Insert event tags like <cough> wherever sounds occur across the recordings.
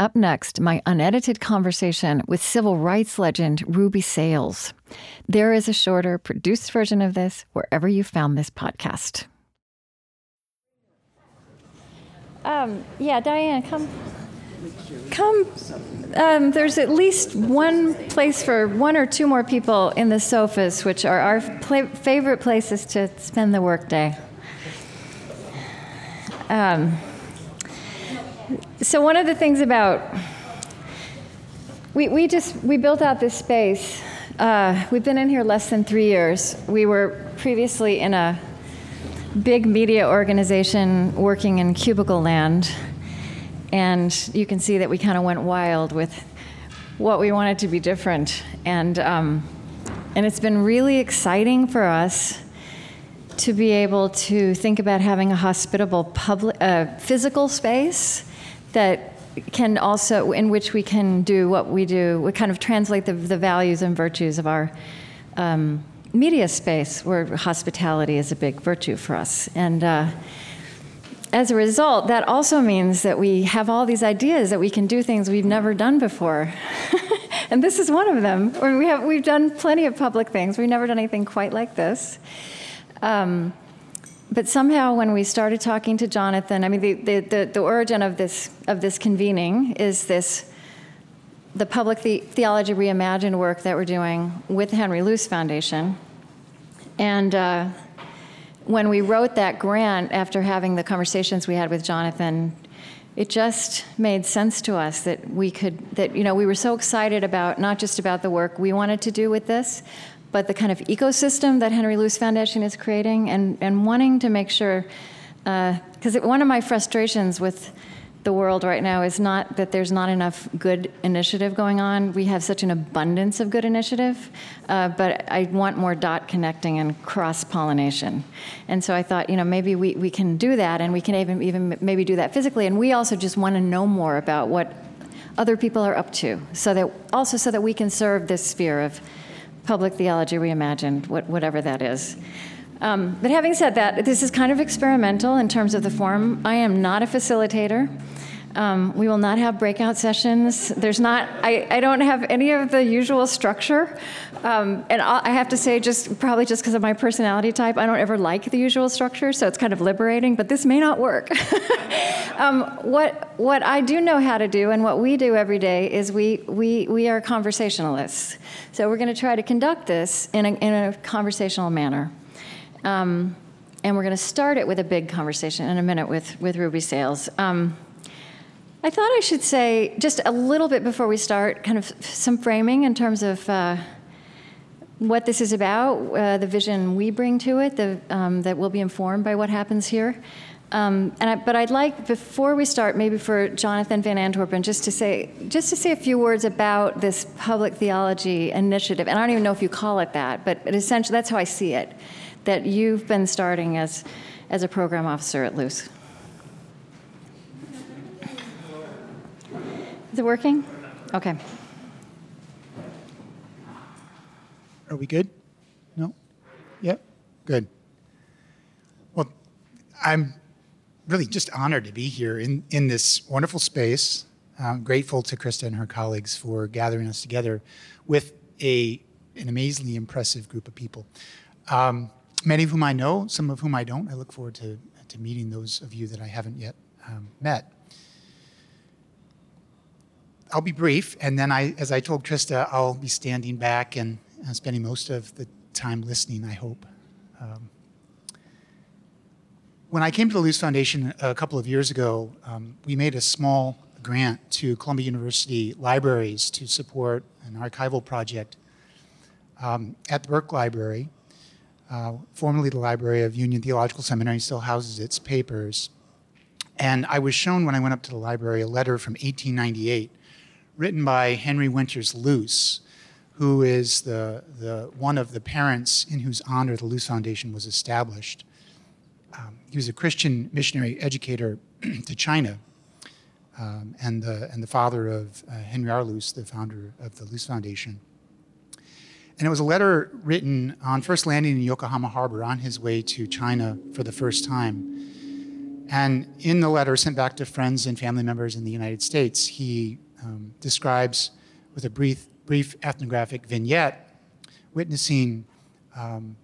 Up next, my unedited conversation with civil rights legend Ruby Sales. There is a shorter, produced version of this wherever you found this podcast. Um, yeah, Diane, come. Come. Um, there's at least one place for one or two more people in the sofas, which are our pla- favorite places to spend the workday. Um, so one of the things about we, we just we built out this space uh, we've been in here less than three years. We were previously in a big media organization working in cubicle land and you can see that we kind of went wild with what we wanted to be different. And um, and it's been really exciting for us to be able to think about having a hospitable public uh, physical space that can also, in which we can do what we do, we kind of translate the, the values and virtues of our um, media space, where hospitality is a big virtue for us. And uh, as a result, that also means that we have all these ideas that we can do things we've never done before. <laughs> and this is one of them. We have, we've done plenty of public things. We've never done anything quite like this. Um, but somehow when we started talking to Jonathan, I mean, the, the, the, the origin of this, of this convening is this the public the- theology reimagined work that we're doing with the Henry Luce Foundation. And uh, when we wrote that grant after having the conversations we had with Jonathan, it just made sense to us that we could that you know we were so excited about not just about the work we wanted to do with this but the kind of ecosystem that Henry Luce Foundation is creating and, and wanting to make sure, because uh, one of my frustrations with the world right now is not that there's not enough good initiative going on. We have such an abundance of good initiative, uh, but I want more dot connecting and cross pollination. And so I thought, you know, maybe we, we can do that and we can even, even maybe do that physically. And we also just want to know more about what other people are up to, so that also so that we can serve this sphere of public theology reimagined, what, whatever that is. Um, but having said that, this is kind of experimental in terms of the form. I am not a facilitator. Um, we will not have breakout sessions. There's not, I, I don't have any of the usual structure. Um, and I have to say, just probably just because of my personality type, I don't ever like the usual structure, so it's kind of liberating, but this may not work. <laughs> um, what, what I do know how to do and what we do every day is we, we, we are conversationalists. So we're going to try to conduct this in a, in a conversational manner. Um, and we're going to start it with a big conversation in a minute with, with Ruby Sales. Um, I thought I should say just a little bit before we start, kind of some framing in terms of uh, what this is about, uh, the vision we bring to it, the, um, that will be informed by what happens here. Um, I, but I'd like, before we start, maybe for Jonathan Van Antwerpen, just to say, just to say a few words about this public theology initiative. And I don't even know if you call it that, but it essentially that's how I see it. That you've been starting as, as a program officer at Luce. Is it working? Okay. Are we good? No? Yep. Good. Well, I'm really just honored to be here in, in this wonderful space. I'm grateful to Krista and her colleagues for gathering us together with a, an amazingly impressive group of people. Um, many of whom I know, some of whom I don't. I look forward to, to meeting those of you that I haven't yet um, met. I'll be brief, and then I, as I told Krista, I'll be standing back and uh, spending most of the time listening, I hope. Um, when I came to the Luce Foundation a couple of years ago, um, we made a small grant to Columbia University libraries to support an archival project um, at the Burke Library, uh, formerly the Library of Union Theological Seminary, still houses its papers. And I was shown when I went up to the library a letter from 1898 written by Henry Winters Luce, who is the, the, one of the parents in whose honor the Luce Foundation was established. Um, he was a Christian missionary educator <clears throat> to China um, and, the, and the father of uh, Henry R. Luce, the founder of the Luce Foundation. And it was a letter written on first landing in Yokohama Harbor on his way to China for the first time. And in the letter sent back to friends and family members in the United States, he um, describes with a brief, brief ethnographic vignette witnessing um,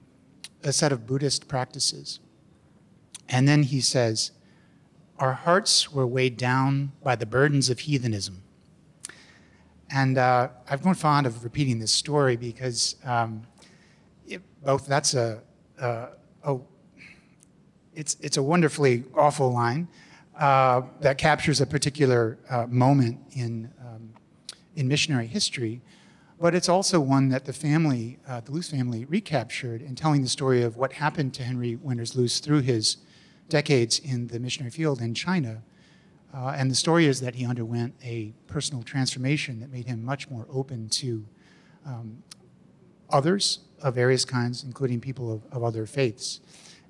a set of Buddhist practices. And then he says, Our hearts were weighed down by the burdens of heathenism. And uh, I've grown fond of repeating this story because um, it, both that's a, a, it's, it's a wonderfully awful line uh, that captures a particular uh, moment in, um, in missionary history, but it's also one that the family, uh, the Luce family, recaptured in telling the story of what happened to Henry Winters Luce through his decades in the missionary field in China uh, and the story is that he underwent a personal transformation that made him much more open to um, others of various kinds, including people of, of, other faiths.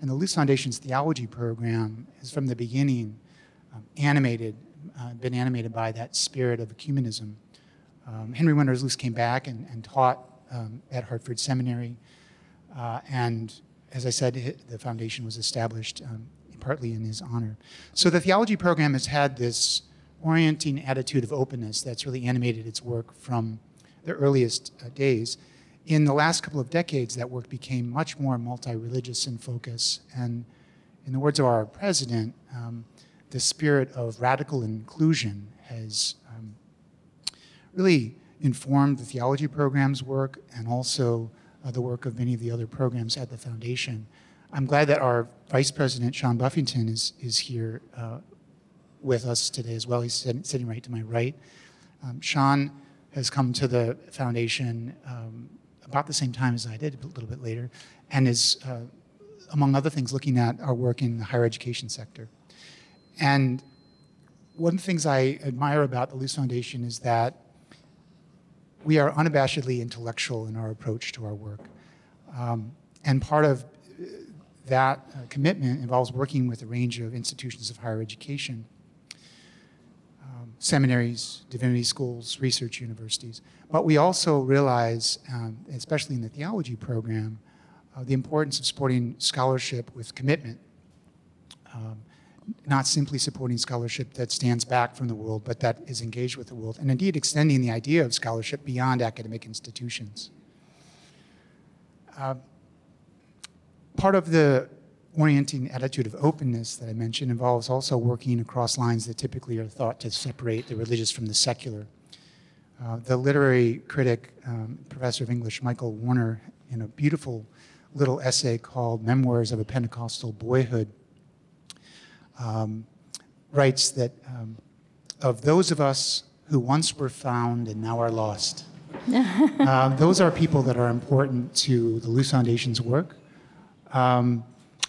And the Luce Foundation's theology program has from the beginning um, animated, uh, been animated by that spirit of ecumenism. Um, Henry Winters Luce came back and, and taught um, at Hartford Seminary. Uh, and as I said, the foundation was established um, partly in his honor. So the theology program has had this orienting attitude of openness that's really animated its work from the earliest uh, days. In the last couple of decades, that work became much more multi religious in focus. And in the words of our president, um, the spirit of radical inclusion has really informed the theology program's work and also uh, the work of many of the other programs at the foundation. I'm glad that our Vice President Sean Buffington is, is here uh, with us today as well. He's sitting, right to my right. Um, Sean has come to the foundation um, about the same time as I did, a little bit later, and is, uh, among other things, looking at our work in the higher education sector. And one of the things I admire about the Luce Foundation is that we are unabashedly intellectual in our approach to our work. Um, and part of that uh, commitment involves working with a range of institutions of higher education, um, seminaries, divinity schools, research universities. But we also realize, um, especially in the theology program, uh, the importance of supporting scholarship with commitment. Um, not simply supporting scholarship that stands back from the world, but that is engaged with the world, and indeed extending the idea of scholarship beyond academic institutions. Uh, part of the orienting attitude of openness that I mentioned involves also working across lines that typically are thought to separate the religious from the secular. Uh, the literary critic, um, professor of English, Michael Warner, in a beautiful little essay called Memoirs of a Pentecostal Boyhood, um, writes that um, of those of us who once were found and now are lost, uh, <laughs> those are people that are important to the Luce Foundation's work. Um,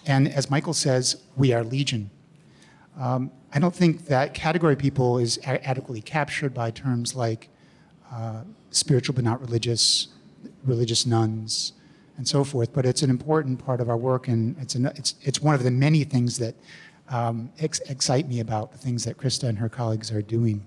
and as Michael says, we are legion. Um, I don't think that category people is a- adequately captured by terms like uh, spiritual but not religious, religious nones, and so forth. But it's an important part of our work, and it's, an, it's, it's one of the many things that um, ex- excite me about the things that Krista and her colleagues are doing.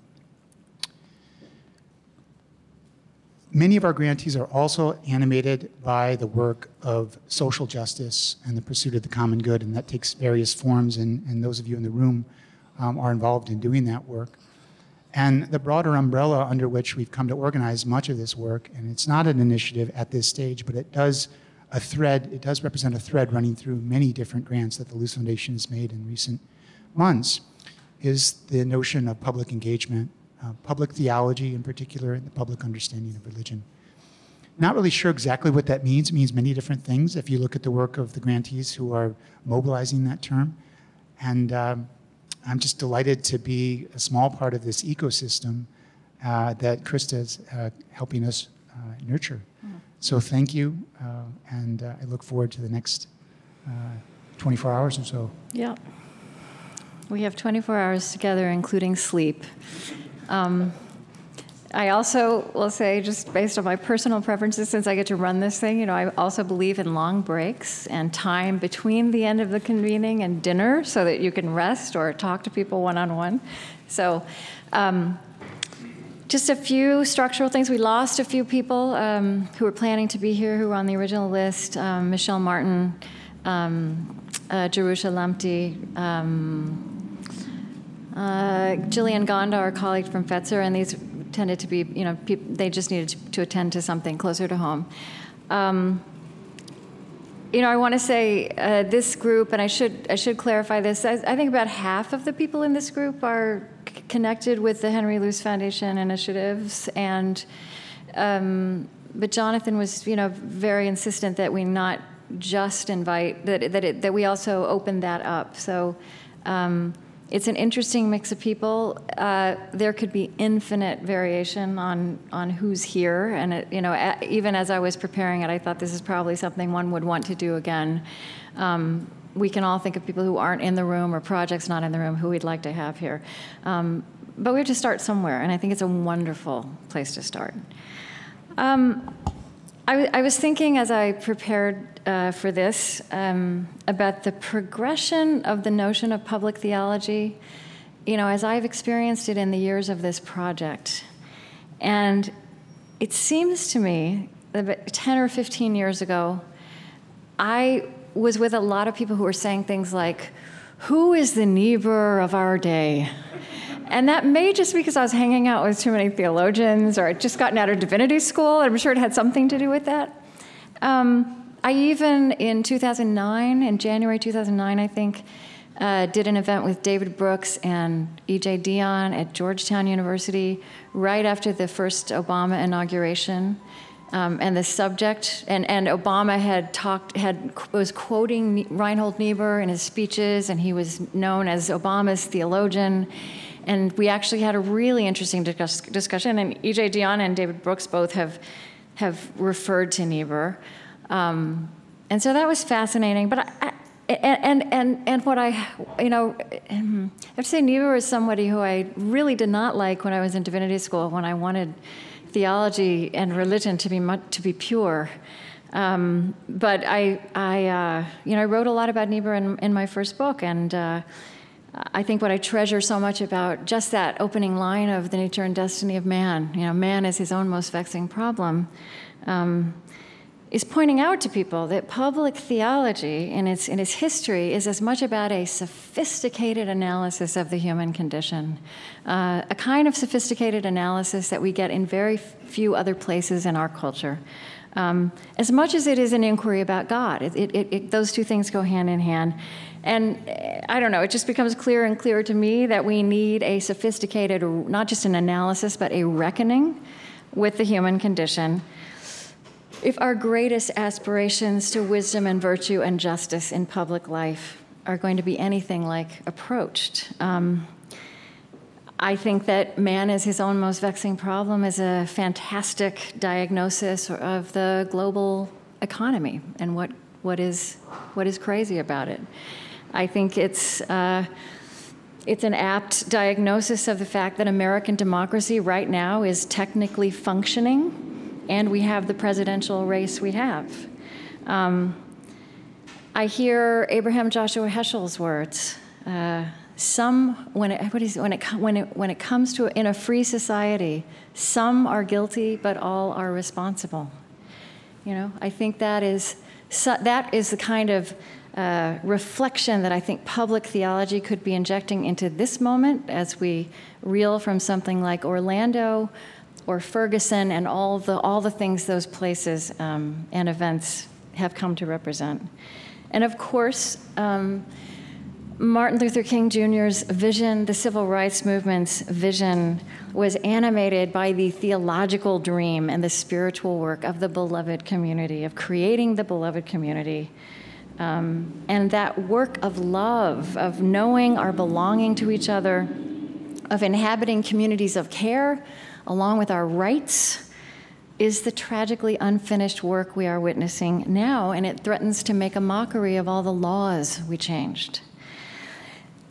Many of our grantees are also animated by the work of social justice and the pursuit of the common good, and that takes various forms, and, and those of you in the room um, are involved in doing that work. And the broader umbrella under which we've come to organize much of this work, and it's not an initiative at this stage, but it does a thread, it does represent a thread running through many different grants that the Luce Foundation has made in recent months, is the notion of public engagement uh, public theology in particular, and the public understanding of religion. Not really sure exactly what that means. It means many different things if you look at the work of the grantees who are mobilizing that term. And um, I'm just delighted to be a small part of this ecosystem uh, that Krista is uh, helping us uh, nurture. So thank you, uh, and uh, I look forward to the next 24 hours or so. Yeah. We have 24 hours together, including sleep. Um, I also will say, just based on my personal preferences, since I get to run this thing, you know, I also believe in long breaks and time between the end of the convening and dinner so that you can rest or talk to people one on one. So, um, just a few structural things. We lost a few people um, who were planning to be here who were on the original list um, Michel Martin, um, uh, Jerusha Lamptey. Um, uh, Gillian Gonda, our colleague from Fetzer, and these tended to be, you know, they just needed to, to, attend to something closer to home. Um, you know, I want to say uh, this group, and I should I should clarify this. I, I, think about half of the people in this group are connected with the Henry Luce Foundation initiatives, and um, but Jonathan was, you know, very insistent that we not just invite that that it, that we also open that up. So. Um, it's an interesting mix of people. Uh, there could be infinite variation on on who's here, and it, you know, even as I was preparing it, I thought this is probably something one would want to do again. Um, we can all think of people who aren't in the room or projects not in the room who we'd like to have here, um, but we have to start somewhere, and I think it's a wonderful place to start. Um, I, I, was thinking as I prepared uh, for this um, about the progression of the notion of public theology, you know, as I've experienced it in the years of this project. And it seems to me that 10 or 15 years ago, I was with a lot of people who were saying things like, Who is the Niebuhr of our day? And that may just be because I was hanging out with too many theologians or I'd just gotten out of divinity school. I'm sure it had something to do with that. Um, I even, in 2009, in January 2009, I think, uh, did an event with David Brooks and E.J. Dionne at Georgetown University right after the first Obama inauguration. Um, and the subject, and, and Obama had talked, had was quoting Reinhold Niebuhr in his speeches, and he was known as Obama's theologian. And we actually had a really interesting discuss, discussion. And E.J. Dionne and David Brooks both have have referred to Niebuhr, um, and so that was fascinating. But I, I, and and and what I, you know, I have to say Niebuhr is somebody who I really did not like when I was in divinity school when I wanted theology and religion to be much, to be pure. Um, but I, I, uh, you know, I wrote a lot about Niebuhr in, in my first book, and uh, I think what I treasure so much about just that opening line of the nature and destiny of man, you know, man is his own most vexing problem, um, is pointing out to people that public theology in its, in its history is as much about a sophisticated analysis of the human condition, uh, a kind of sophisticated analysis that we get in very few other places in our culture. Um, as much as it is an inquiry about God, it, it, it, those two things go hand in hand. And I don't know, it just becomes clearer and clearer to me that we need a sophisticated, not just an analysis, but a reckoning with the human condition. If our greatest aspirations to wisdom and virtue and justice in public life are going to be anything like approached, um, I think that man is his own most vexing problem is a fantastic diagnosis of the global economy and what, what, is, what is crazy about it. I think it's, uh, it's an apt diagnosis of the fact that American democracy right now is technically functioning, and we have the presidential race we have. Um, I hear Abraham Joshua Heschel's words. Uh, some, when it, what is, when, it, when, it, when it comes to in a free society, some are guilty, but all are responsible. You know, I think that is, that is the kind of uh, reflection that I think public theology could be injecting into this moment as we reel from something like Orlando or Ferguson and all the, all the things those places um, and events have come to represent. And of course, um, Martin Luther King Jr.'s vision, the civil rights movement's vision, was animated by the theological dream and the spiritual work of the beloved community, of creating the beloved community um, and that work of love, of knowing our belonging to each other, of inhabiting communities of care along with our rights, is the tragically unfinished work we are witnessing now, and it threatens to make a mockery of all the laws we changed.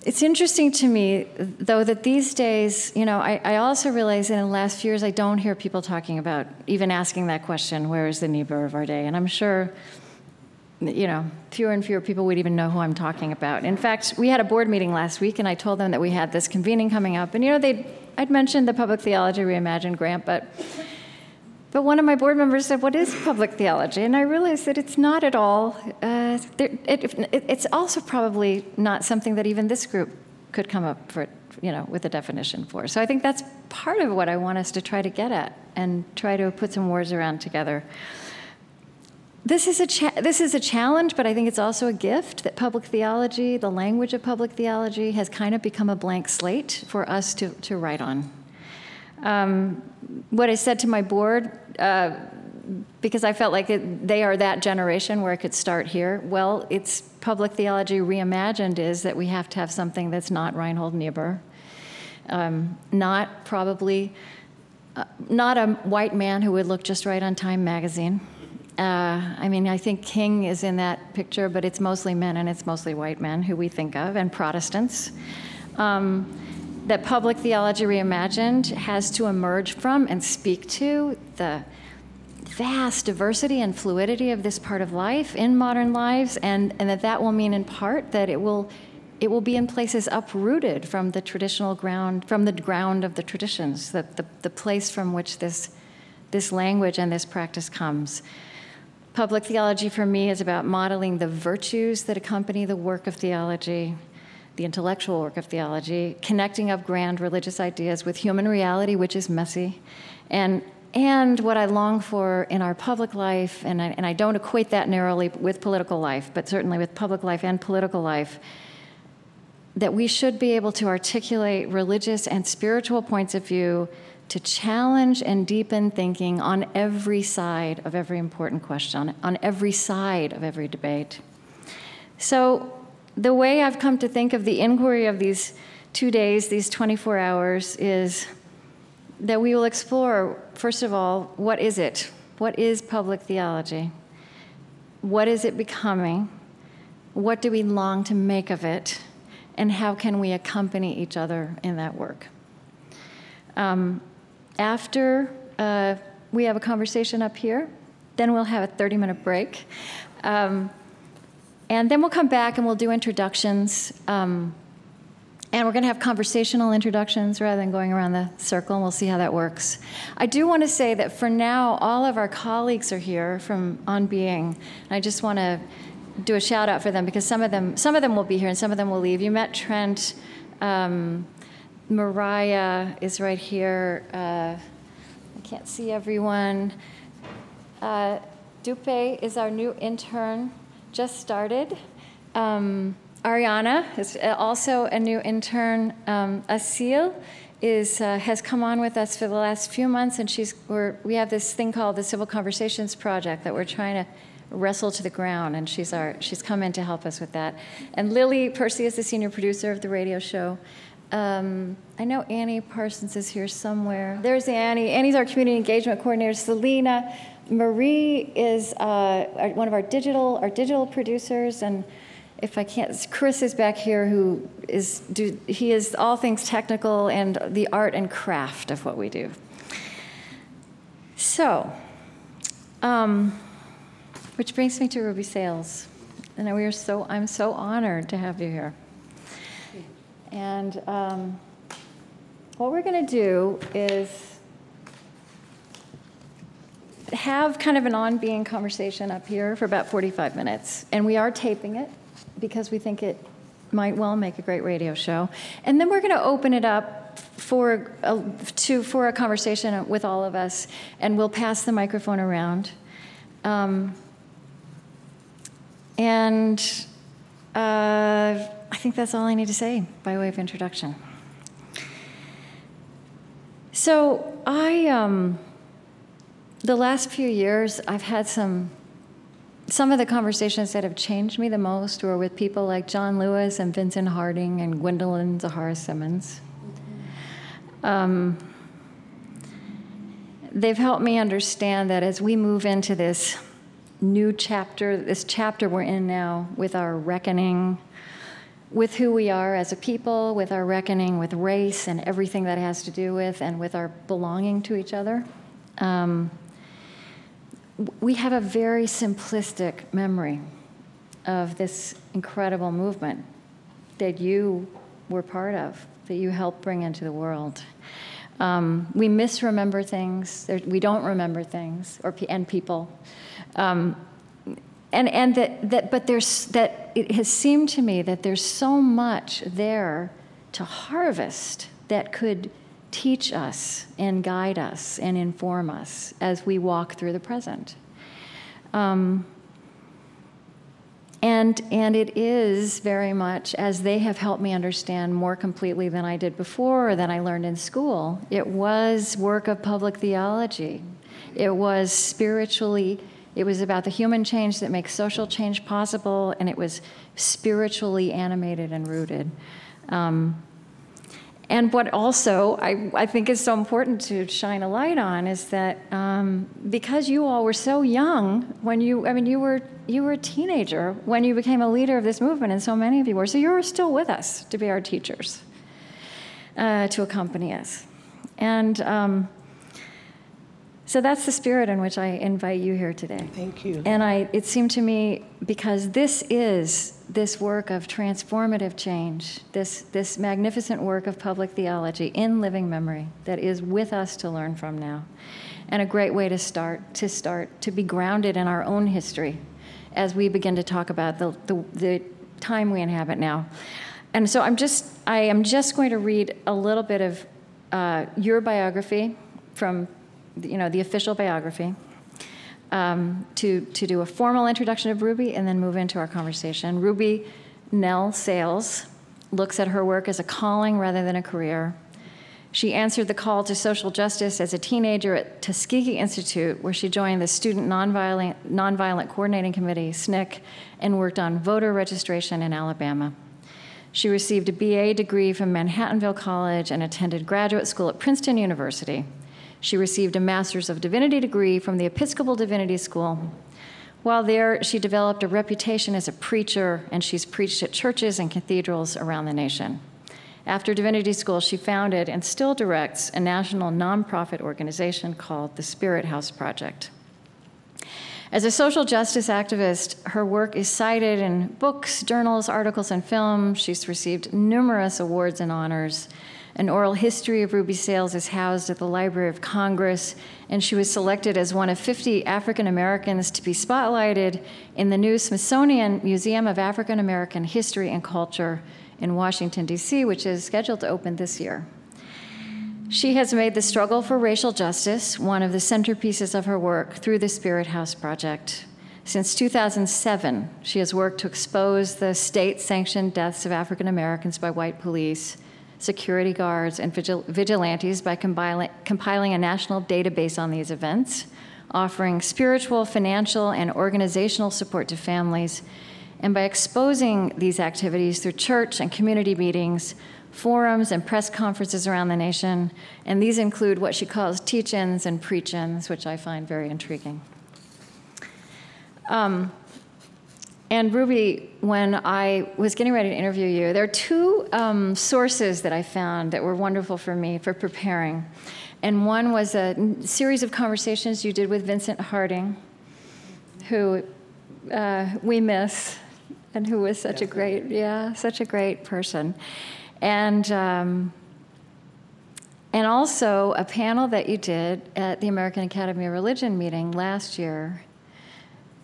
it's interesting to me, though, that these days, you know, I, I, also realize that in the last few years, I don't hear people talking about even asking that question, where is the Niebuhr of our day? And I'm sure, you know, fewer and fewer people would even know who I'm talking about. In fact, we had a board meeting last week, and I told them that we had this convening coming up. And, you know, they I'd mentioned the Public Theology Reimagined grant, but but one of my board members said, What is public theology? And I realized that it's not at all, uh, it, it, it's also probably not something that even this group could come up for, you know, with a definition for. So I think that's part of what I want us to try to get at and try to put some words around together. This is, a cha- this is a challenge, but I think it's also a gift that public theology, the language of public theology, has kind of become a blank slate for us to, to write on. Um, what I said to my board, uh, because I felt like it, they are that generation where I could start here. Well, it's public theology reimagined is that we have to have something that's not Reinhold Niebuhr, um, not probably uh, not a white man who would look just right on Time magazine. Uh, I mean, I think King is in that picture, but it's mostly men and it's mostly white men who we think of, and Protestants. Um, that public theology reimagined has to emerge from and speak to the vast diversity and fluidity of this part of life in modern lives and, and that that will mean in part that it will it will be in places uprooted from the traditional ground from the ground of the traditions that the, the place from which this this language and this practice comes public theology for me is about modeling the virtues that accompany the work of theology the intellectual work of theology, connecting up grand religious ideas with human reality, which is messy, and and what I long for in our public life, and I, and I don't equate that narrowly with political life, but certainly with public life and political life, that we should be able to articulate religious and spiritual points of view to challenge and deepen thinking on every side of every important question, on every side of every debate. So, the way I've come to think of the inquiry of these two days, these 24 hours, is that we will explore, first of all, what is it? What is public theology? What is it becoming? What do we long to make of it? And how can we accompany each other in that work? Um, after uh, we have a conversation up here, then we'll have a 30 minute break. Um, and then we'll come back and we'll do introductions. Um, and we're going to have conversational introductions rather than going around the circle, and we'll see how that works. I do want to say that for now, all of our colleagues are here from On Being. And I just want to do a shout out for them because some of them, some of them will be here and some of them will leave. You met Trent. Um, Mariah is right here. Uh, I can't see everyone. Uh, Dupe is our new intern just started. Um, Ariana is also a new intern. Um, Asil is, uh, has come on with us for the last few months, and she's, we have this thing called the Civil Conversations Project that we're trying to wrestle to the ground, and she's, our, she's come in to help us with that. And Lily Percy is the senior producer of the radio show. Um, I know Annie Parsons is here somewhere. There's Annie. Annie's our community engagement coordinator. Selena Marie is uh, one of our digital our digital producers, and if I can't, Chris is back here, who is do, he is all things technical and the art and craft of what we do. So, um, which brings me to Ruby Sales, and we are so I'm so honored to have you here. And um, what we're going to do is have kind of an on being conversation up here for about 45 minutes. And we are taping it because we think it might well make a great radio show. And then we're going to open it up for a, to, for a conversation with all of us, and we'll pass the microphone around. Um, and uh, I think that's all I need to say by way of introduction. So I. Um, the last few years, I've had some some of the conversations that have changed me the most were with people like John Lewis and Vincent Harding and Gwendolyn Zoharah Simmons. Um, they've helped me understand that as we move into this new chapter, this chapter we're in now with our reckoning, with who we are as a people, with our reckoning with race and everything that has to do with, and with our belonging to each other. Um, we have a very simplistic memory of this incredible movement that you were part of, that you helped bring into the world. Um, we misremember things. we don't remember things, or and people. Um, and and that, that but there's that it has seemed to me that there's so much there to harvest that could teach us and guide us and inform us as we walk through the present. Um, and, and it is very much as they have helped me understand more completely than I did before or than I learned in school. It was work of public theology. It was spiritually, it was about the human change that makes social change possible, and it was spiritually animated and rooted. Um, and what also I, I think is so important to shine a light on is that um, because you all were so young when you, I mean, you were you were a teenager when you became a leader of this movement, and so many of you were. So you're still with us to be our teachers, uh, to accompany us, and. Um, so that's the spirit in which I invite you here today. Thank you. And I, it seemed to me because this is this work of transformative change, this, this magnificent work of public theology in living memory that is with us to learn from now. And a great way to start, to start, to be grounded in our own history as we begin to talk about the, the, the time we inhabit now. And so I'm just, I am just going to read a little bit of uh, your biography from you know, the official biography, um, to, to do a formal introduction of Ruby and then move into our conversation. Ruby Nell Sales looks at her work as a calling rather than a career. She answered the call to social justice as a teenager at Tuskegee Institute, where she joined the Student Nonviolent, Nonviolent Coordinating Committee, SNCC, and worked on voter registration in Alabama. She received a BA degree from Manhattanville College and attended graduate school at Princeton University. She received a Master's of Divinity degree from the Episcopal Divinity School. While there, she developed a reputation as a preacher, and she's preached at churches and cathedrals around the nation. After Divinity School, she founded and still directs a national nonprofit organization called the Spirit House Project. As a social justice activist, her work is cited in books, journals, articles, and films. She's received numerous awards and honors. An oral history of Ruby Sales is housed at the Library of Congress, and she was selected as one of 50 African Americans to be spotlighted in the new Smithsonian Museum of African American History and Culture in Washington, D.C., which is scheduled to open this year. She has made the struggle for racial justice one of the centerpieces of her work through the Spirit House Project. Since 2007, she has worked to expose the state sanctioned deaths of African Americans by white police security guards, and vigil- vigilantes by compiling, compiling a national database on these events, offering spiritual, financial, and organizational support to families, and by exposing these activities through church and community meetings, forums, and press conferences around the nation. And these include what she calls teach ins and preach ins, which I find very intriguing. Um, and Ruby, when I was getting ready to interview you, there are two um, sources that I found that were wonderful for me for preparing. And one was a series of conversations you did with Vincent Harding, who uh, we miss, and who was such a great, yeah, such a great person. And um, and also a panel that you did at the American Academy of Religion meeting last year.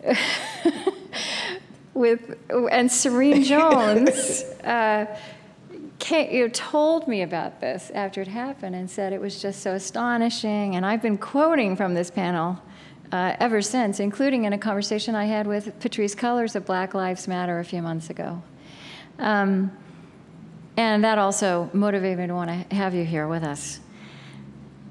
<laughs> with and Serene <laughs> Jones uh, came, you know, told me about this after it happened and said it was just so astonishing. And I've been quoting from this panel uh, ever since, including in a conversation I had with Patrisse Cullors of Black Lives Matter a few months ago. Um, and that also motivated me to want to have you here with us.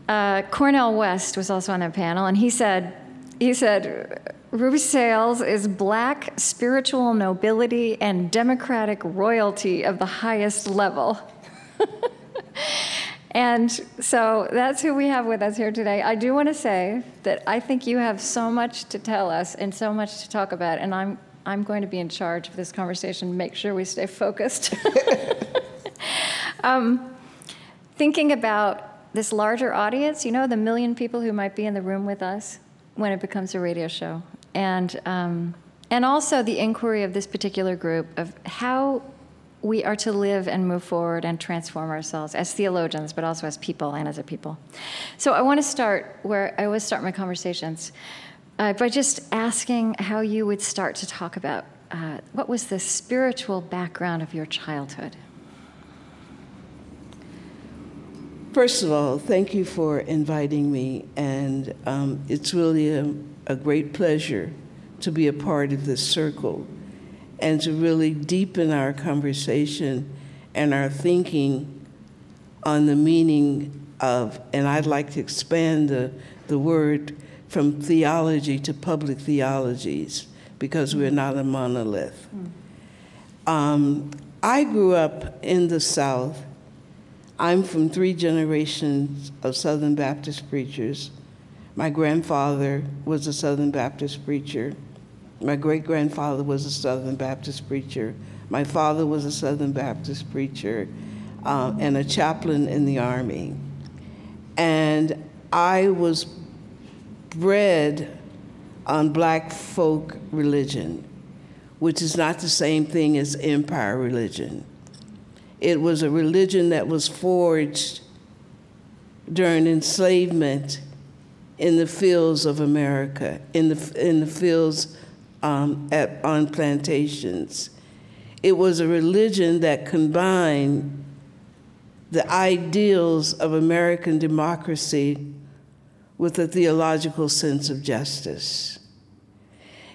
Uh, Cornel West was also on that panel, and he said, he said, Ruby Sales is black spiritual nobility and democratic royalty of the highest level. <laughs> and so that's who we have with us here today. I do want to say that I think you have so much to tell us and so much to talk about, and I'm I'm going to be in charge of this conversation, make sure we stay focused. <laughs> um, thinking about this larger audience, you know, the million people who might be in the room with us when it becomes a radio show. And, um, and also the inquiry of this particular group of how we are to live and move forward and transform ourselves as theologians, but also as people and as a people. So I want to start where I always start my conversations uh, by just asking how you would start to talk about uh, what was the spiritual background of your childhood. First of all, thank you for inviting me, and um, it's really a, a, great pleasure to be a part of this circle and to really deepen our conversation and our thinking on the meaning of, and I'd like to expand the, the word from theology to public theologies because we're not a monolith. Um, I grew up in the South I'm from three generations of Southern Baptist preachers. My grandfather was a Southern Baptist preacher. My great grandfather was a Southern Baptist preacher. My father was a Southern Baptist preacher uh, and a chaplain in the Army. And I was bred on black folk religion, which is not the same thing as empire religion. It was a religion that was forged during enslavement in the fields of America, in the, in the fields um, at, on plantations. It was a religion that combined the ideals of American democracy with a theological sense of justice.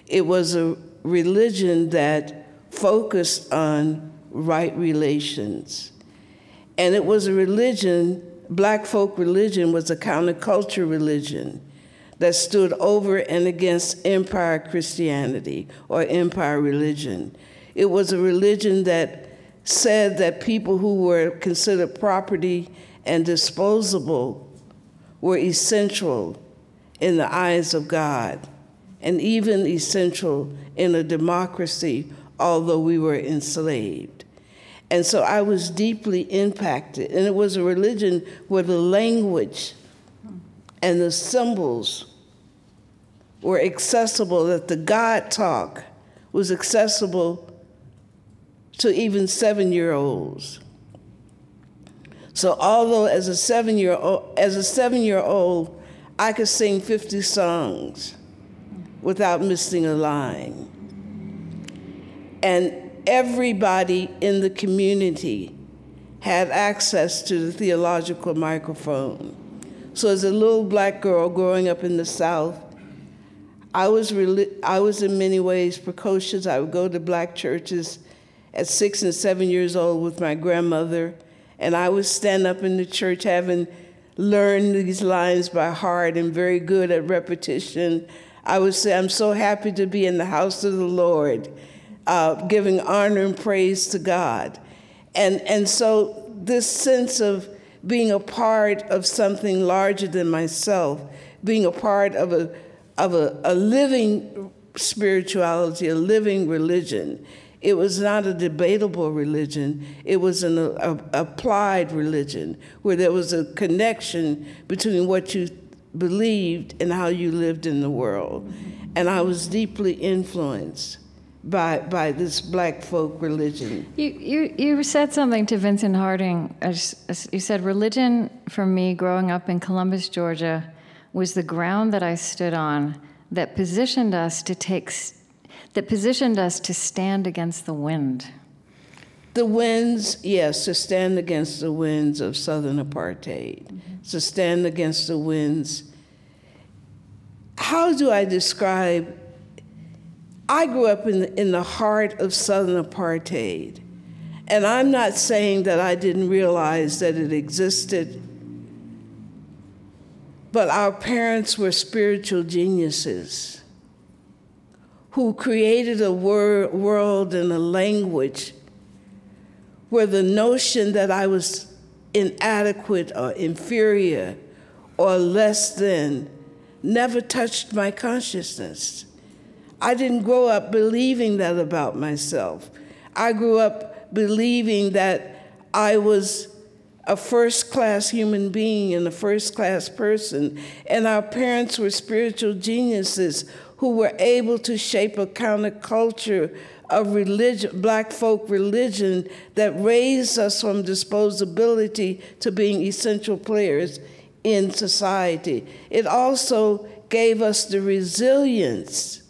It was a religion that focused on right relations. And it was a religion, black folk religion was a counterculture religion that stood over and against empire Christianity or empire religion. It was a religion that said that people who were considered property and disposable were essential in the eyes of God and even essential in a democracy, although we were enslaved. And so I was deeply impacted. And it was a religion where the language and the symbols were accessible, that the God talk was accessible to even seven year olds. So although as a seven year old as a seven year old I could sing 50 songs without missing a line. And everybody in the community had access to the theological microphone. So, as a little black girl growing up in the South, I was, I was in many ways precocious. I would go to black churches at six and seven years old with my grandmother, and I would stand up in the church having learned these lines by heart and very good at repetition. I would say, I'm so happy to be in the house of the Lord uh, giving honor and praise to God. And, and so, this sense of being a part of something larger than myself, being a part of a, of a, a living spirituality, a living religion. It was not a debatable religion, it was an a, a applied religion where there was a connection between what you believed and how you lived in the world. And I was deeply influenced by by this black folk religion. You you you said something to Vincent Harding. You said religion for me growing up in Columbus, Georgia, was the ground that I stood on that positioned us to take that positioned us to stand against the wind. The winds, yes, to stand against the winds of Southern apartheid, mm-hmm. to stand against the winds. How do I describe I grew up in the, in the heart of Southern apartheid. And I'm not saying that I didn't realize that it existed, but our parents were spiritual geniuses who created a wor- world and a language where the notion that I was inadequate or inferior or less than never touched my consciousness. I didn't grow up believing that about myself. I grew up believing that I was a first class human being and a first class person, and our parents were spiritual geniuses who were able to shape a counterculture of religion, black folk religion that raised us from disposability to being essential players in society. It also gave us the resilience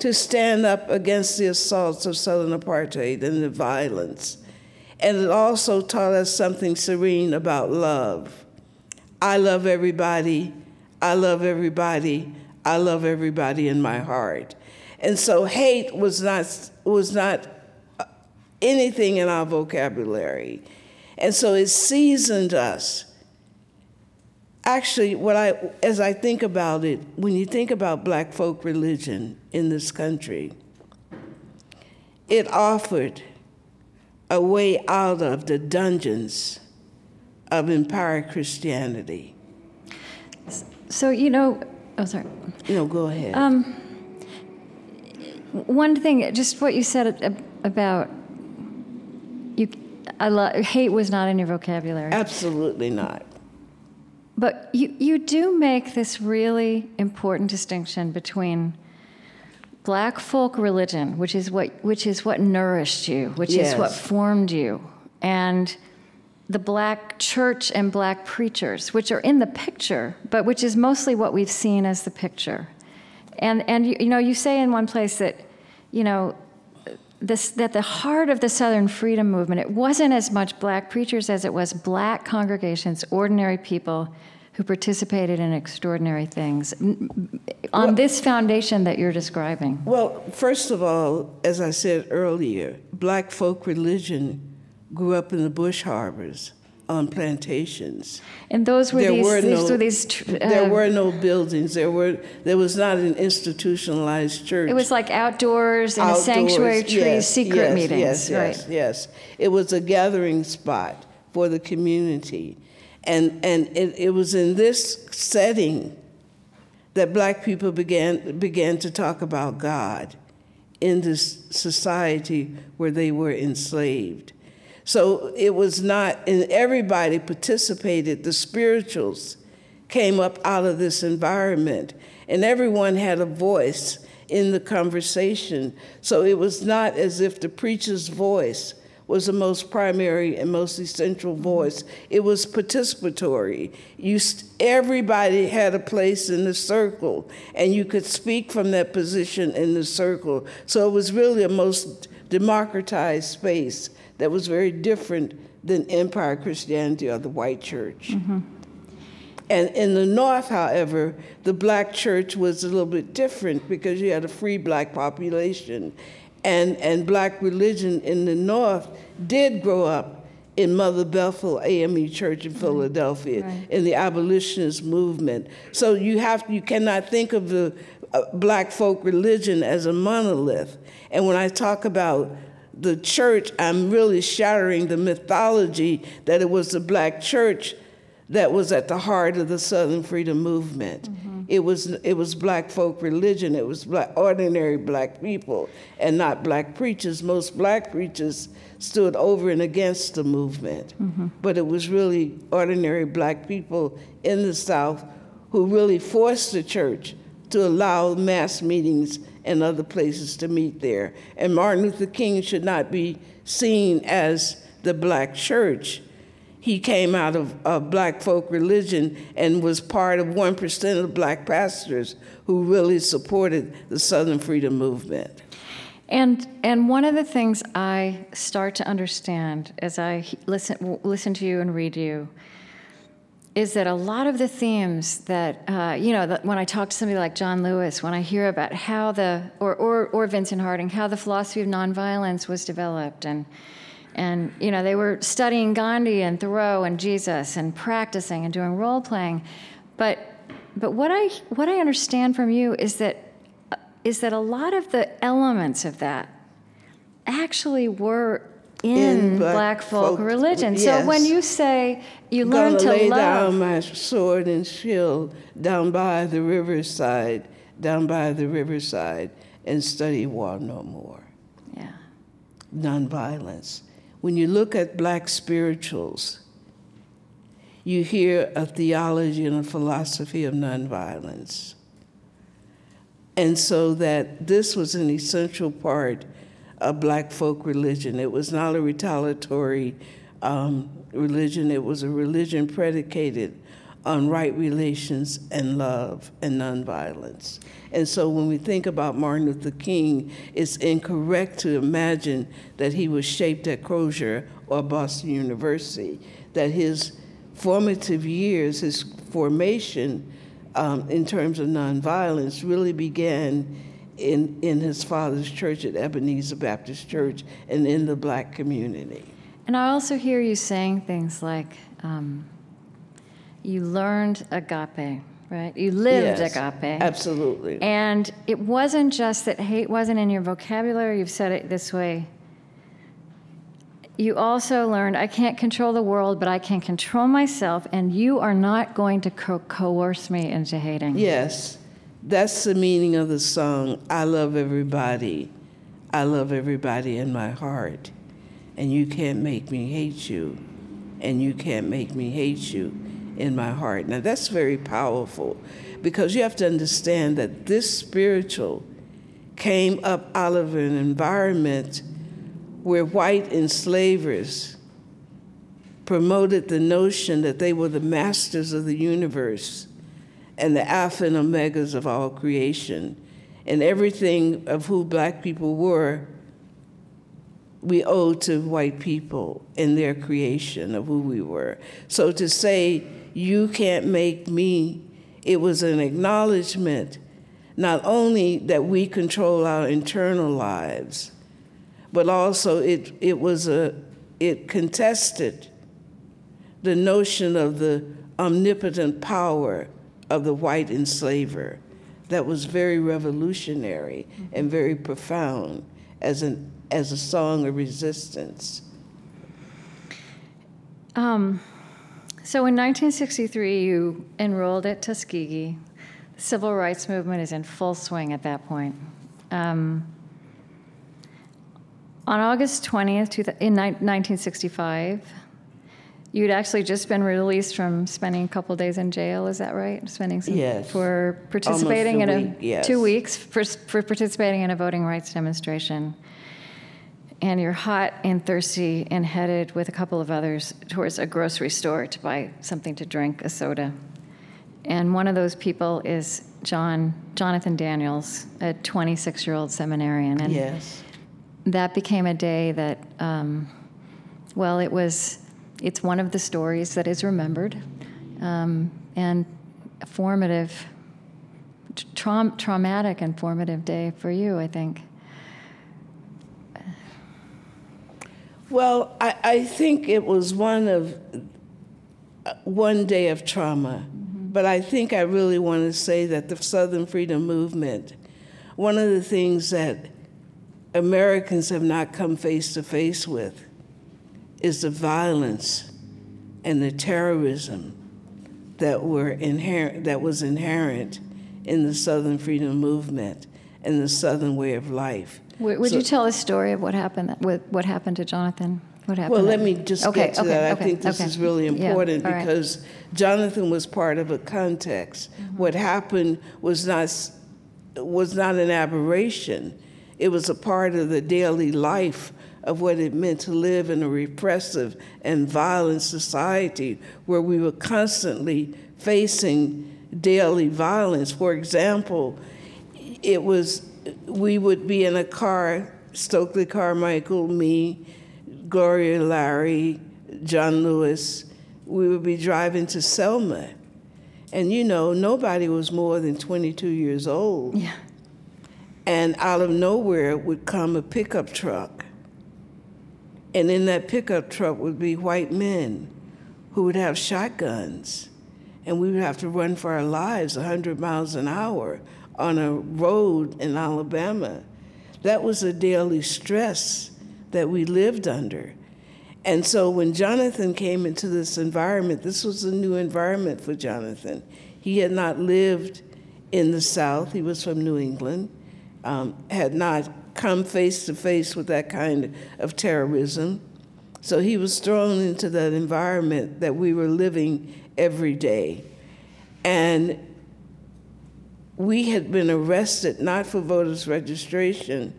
to stand up against the assaults of Southern apartheid and the violence. And it also taught us something serene about love. I love everybody. I love everybody. I love everybody in my heart. And so hate was not, was not uh, anything in our vocabulary. And so it seasoned us. Actually, what I, as I think about it, when you think about black folk religion in this country, it offered a way out of the dungeons of empire Christianity. So, you know, oh, sorry. No, go ahead. Um, one thing, just what you said about you, I love, hate was not in your vocabulary. Absolutely not. But you, you do make this really important distinction between black folk religion, which is what which is what nourished you, which yes. is what formed you, and the black church and black preachers, which are in the picture, but which is mostly what we've seen as the picture. And, and you, you know, you say in one place that, you know, this, that the heart of the Southern freedom movement, it wasn't as much black preachers as it was black congregations, ordinary people who participated in extraordinary things on well, this foundation that you're describing. Well, first of all, as I said earlier, black folk religion grew up in the bush harbors on plantations. And those were there these, were these, no, these uh, there were no buildings. There were there was not an institutionalized church. It was like outdoors in outdoors, a sanctuary tree, yes, secret yes, meetings. Yes, right. yes, yes. It was a gathering spot for the community, and and it, it was in this setting that black people began began to talk about God in this society where they were enslaved. So it was not, and everybody participated. The spirituals came up out of this environment, and everyone had a voice in the conversation. So it was not as if the preacher's voice was the most primary and most essential voice. It was participatory. You, everybody had a place in the circle, and you could speak from that position in the circle. So it was really a most democratized space that was very different than Empire Christianity or the white church. Mm-hmm. And in the North, however, the black church was a little bit different because you had a free black population. And, and black religion in the North did grow up in Mother Bethel AME Church in Philadelphia right. in the abolitionist movement. So you have you cannot think of the uh, black folk religion as a monolith. And when I talk about the church, I'm really shattering the mythology that it was the black church that was at the heart of the Southern freedom movement. Mm-hmm. It was it was black folk religion. It was black, ordinary black people, and not black preachers. Most black preachers stood over and against the movement, mm-hmm. but it was really ordinary black people in the South who really forced the church to allow mass meetings and other places to meet there. And Martin Luther King should not be seen as the black church. He came out of, a black folk religion and was part of 1% of the black pastors who really supported the Southern freedom movement. And, and one of the things I start to understand as I listen, listen to you and read you is that a lot of the themes that uh, you know that when I talk to somebody like John Lewis, when I hear about how the or, or or Vincent Harding, how the philosophy of nonviolence was developed, and and you know they were studying Gandhi and Thoreau and Jesus and practicing and doing role playing, but but what I what I understand from you is that is that a lot of the elements of that actually were in, in black, black, folk, folk religion. Yes. So when you say you learn to lay love, down my sword and shield down by the riverside, down by the riverside and study War No More. Yeah. Nonviolence. When you look at black spirituals, you hear a theology and a philosophy of nonviolence. And so that this was an essential part of black folk religion. It was not a retaliatory um, religion, it was a religion predicated on right relations and love and nonviolence. And so when we think about Martin Luther King, it's incorrect to imagine that he was shaped at Crozer or Boston University, that his formative years, his formation um, in terms of nonviolence, really began in, in his father's church at Ebenezer Baptist Church and in the black community. And I also hear you saying things like, um, you learned agape, right? You lived Yes, agape. Absolutely. And it wasn't just that hate wasn't in your vocabulary, you've said it this way. You also learned, I can't control the world, but I can control myself, and you are not going to co- coerce me into hating. Yes, that's the meaning of the song, I love everybody. I love everybody in my heart. And you can't make me hate you. And you can't make me hate you in my heart. Now, that's very powerful because you have to understand that this spiritual came up out of an environment where white enslavers promoted the notion that they were the masters of the universe and the alpha and omegas of all creation. And everything of who black people were, we owe to white people in their creation of who we were. So to say, you can't make me, it was an acknowledgement not only that we control our internal lives, but also it, it was a, it contested the notion of the omnipotent power of the white enslaver that was very revolutionary and very profound as, an, as a song of resistance. Um, so in 1963, you enrolled at Tuskegee. The civil rights movement is in full swing at that point. Um, on August 20th, two, in 1965, you'd actually just been released from spending a couple days in jail. Is that right? Spending some Yes. for participating a in week, yes. two weeks for, for participating in a voting rights demonstration. And you're hot and thirsty and headed with a couple of others towards a grocery store to buy something to drink, a soda. And one of those people is John Jonathan Daniels, a 26-year-old seminarian. And Yes. that became a day that, um, well, it was, it's one of the stories that is remembered um, and formative, traum- traumatic and formative day for you, I think. Well, I, I think it was one of uh, one day of trauma, but I think I really want to say that the Southern Freedom Movement, one of the things that Americans have not come face to face with is the violence and the terrorism that were inherent that was inherent in the Southern Freedom Movement and the Southern way of life. Would, would So- you tell a story of what happened? What, what happened to Jonathan? What happened? Well, let me just Okay, get to okay, that. I think this okay. is really important right. because Jonathan was part of a context. Mm-hmm. What happened was not was not an aberration. It was a part of the daily life of what it meant to live in a repressive and violent society where we were constantly facing daily violence. For example, it was we would be in a car, Stokely Carmichael, me, Gloria Larry, John Lewis. We would be driving to Selma. And you know, nobody was more than 22 years old. Yeah. And out of nowhere would come a pickup truck. And in that pickup truck would be white men who would have shotguns. And we would have to run for our lives 100 miles an hour on a road in Alabama. That was a daily stress that we lived under. And so when Jonathan came into this environment, this was a new environment for Jonathan. He had not lived in the South. He was from New England, um, had not come face to face with that kind of terrorism. So he was thrown into that environment that we were living every day. And we had been arrested not for voters' registration,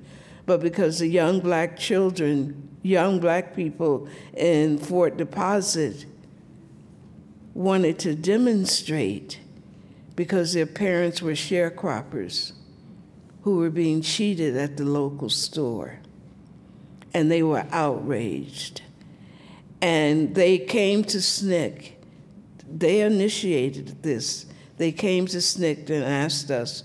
but because the young black children, young black people in Fort Deposit wanted to demonstrate because their parents were sharecroppers who were being cheated at the local store. And they were outraged. And they came to SNCC. They initiated this. They came to SNCC and asked us,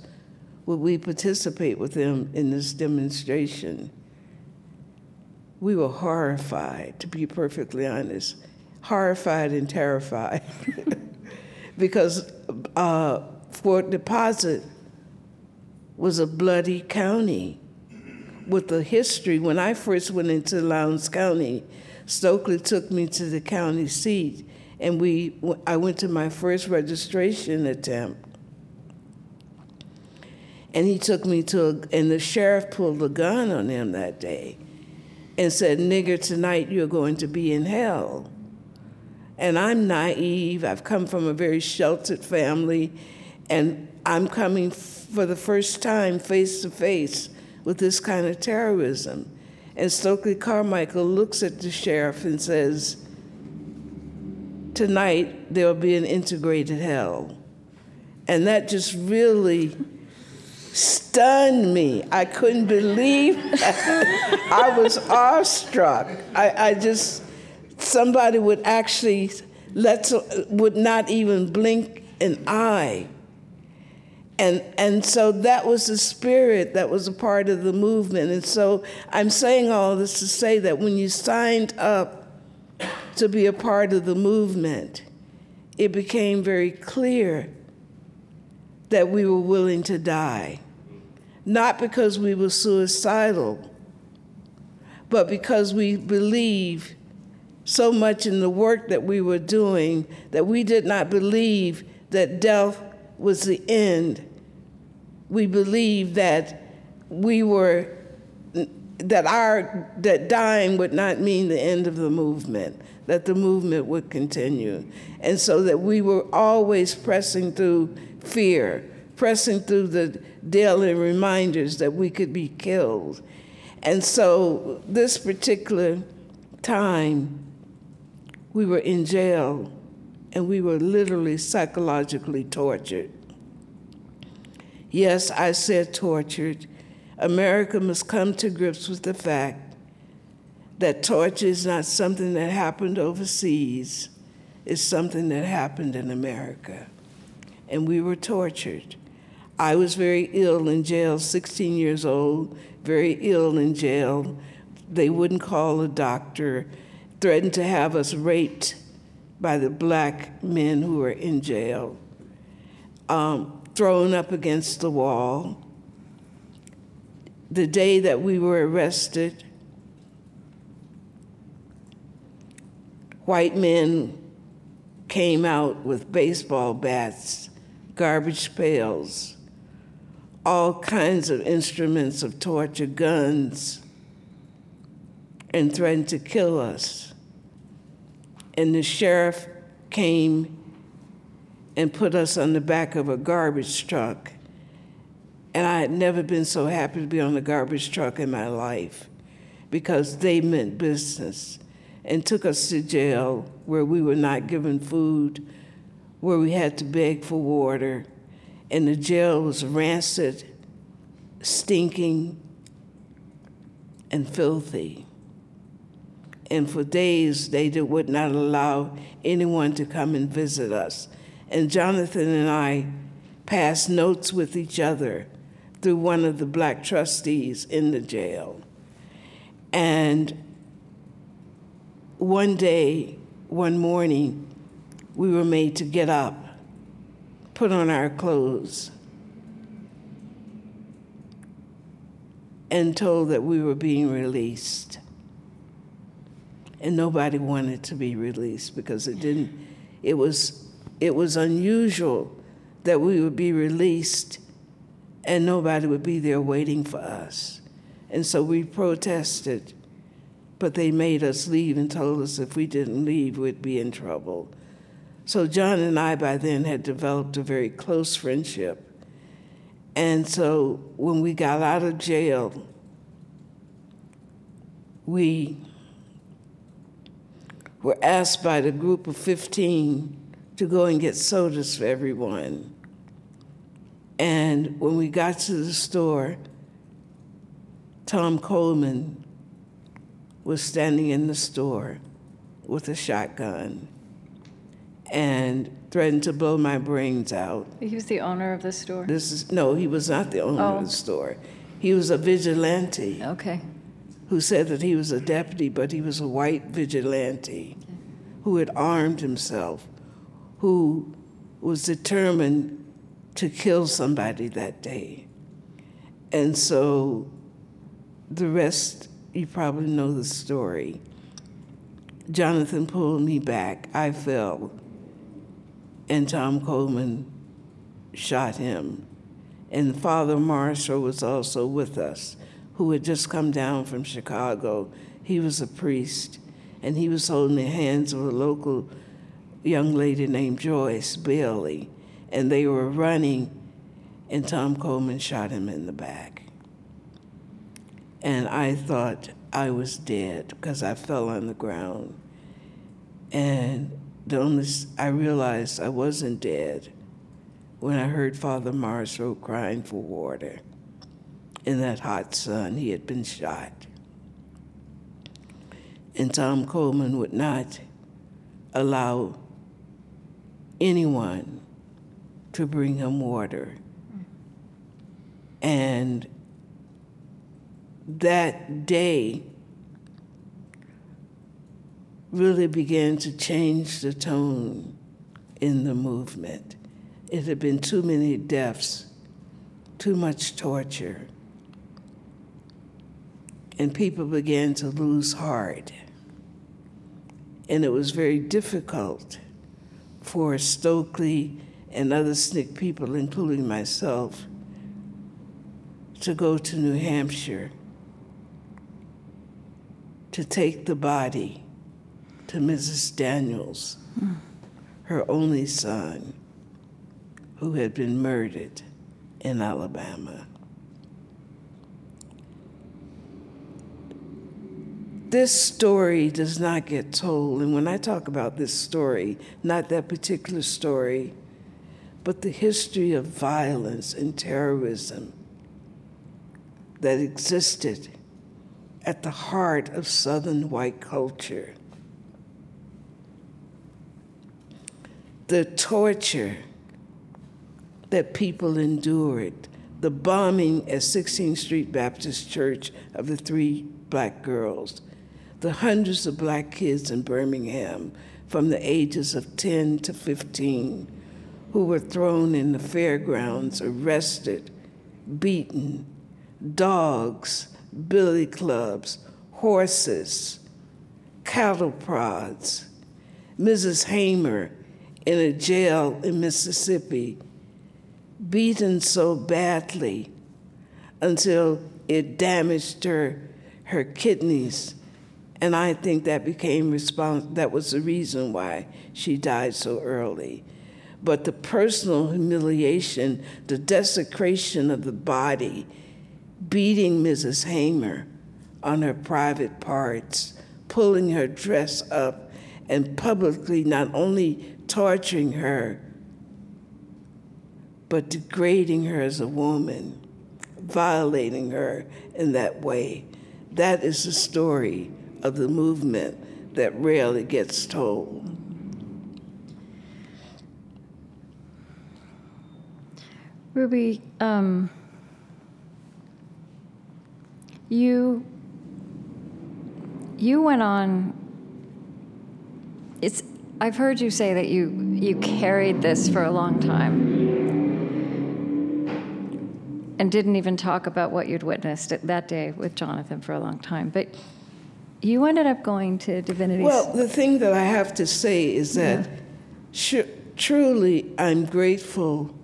would we participate with them in this demonstration? We were horrified, to be perfectly honest, horrified and terrified. <laughs> because uh, Fort Deposit was a bloody county with a history. When I first went into Lowndes County, Stokely took me to the county seat, and we I went to my first registration attempt. And he took me to, a, and the sheriff pulled a gun on him that day and said, Nigger, tonight you're going to be in hell. And I'm naive. I've come from a very sheltered family, and I'm coming for the first time face to face with this kind of terrorism. And Stokely Carmichael looks at the sheriff and says, Tonight there will be an integrated hell. And that just really stunned me. I couldn't believe <laughs> I was awestruck. I, I just somebody would actually let would not even blink an eye. And, and so that was the spirit that was a part of the movement. And so I'm saying all this to say that when you signed up to be a part of the movement, it became very clear that we were willing to die. Not because we were suicidal, but because we believe so much in the work that we were doing that we did not believe that death was the end. We believed that we were that our that dying would not mean the end of the movement, that the movement would continue. And so that we were always pressing through fear, pressing through the daily reminders that we could be killed. And so this particular time we were in jail and we were literally psychologically tortured. Yes, I said tortured. America must come to grips with the fact that torture is not something that happened overseas, it's something that happened in America. And we were tortured. I was very ill in jail, 16 years old, very ill in jail. They wouldn't call a doctor threatened to have us raped by the black men who were in jail, um, thrown up against the wall. The day that we were arrested, white men came out with baseball bats, garbage pails, all kinds of instruments of torture, guns, and threatened to kill us. And the sheriff came and put us on the back of a garbage truck. And I had never been so happy to be on a garbage truck in my life because they meant business and took us to jail where we were not given food, where we had to beg for water. And the jail was rancid, stinking, and filthy. And for days, they would not allow anyone to come and visit us. And Jonathan and I passed notes with each other through one of the black trustees in the jail. And one day, one morning, we were made to get up, put on our clothes, and told that we were being released and nobody wanted to be released because it didn't it was it was unusual that we would be released and nobody would be there waiting for us. And so we protested, but they made us leave and told us if we didn't leave, we'd be in trouble. So John and I, by then, had developed a very close friendship. And so when we got out of jail, we were asked by the group of 15 to go and get sodas for everyone. And when we got to the store, Tom Coleman was standing in the store with a shotgun and threatened to blow my brains out. He was the owner of the store? This is no, he was not the owner Oh. of the oh. store. He was a vigilante Okay. who said that he was a deputy, but he was a white vigilante who had armed himself, who was determined to kill somebody that day. And so the rest, you probably know the story. Jonathan pulled me back. I fell. And Tom Coleman shot him. And Father Marshall was also with us, who had just come down from Chicago. He was a priest, and he was holding the hands of a local young lady named Joyce Bailey. And they were running, and Tom Coleman shot him in the back. And I thought I was dead because I fell on the ground. And the only I realized I wasn't dead when I heard Father Marshall crying for water in that hot sun. He had been shot. And Tom Coleman would not allow anyone to bring him water. And that day really began to change the tone in the movement. It had been too many deaths, too much torture, and people began to lose heart. And it was very difficult for Stokely and other SNCC people, including myself, to go to New Hampshire to take the body to Mrs. Daniels, her only son, who had been murdered in Alabama. This story does not get told, and when I talk about this story, not that particular story, but the history of violence and terrorism that existed at the heart of Southern white culture. The torture that people endured, the bombing at 16th Street Baptist Church of the three black girls, the hundreds of black kids in Birmingham from the ages of 10 to 15 who were thrown in the fairgrounds, arrested, beaten, dogs, billy clubs, horses, cattle prods. Mrs. Hamer in a jail in Mississippi, beaten so badly until it damaged her, her kidneys. And I think that became respons- that was the reason why she died so early. But the personal humiliation, the desecration of the body, beating Mrs. Hamer on her private parts, pulling her dress up, and publicly not only torturing her, but degrading her as a woman, violating her in that way. That is the story of the movement that rarely gets told. Ruby, um, you you went on. It's. I've heard you say that you you carried this for a long time and didn't even talk about what you'd witnessed that day with Jonathan for a long time. But you ended up going to Divinity. Well, the thing that I have to say is that su- truly I'm grateful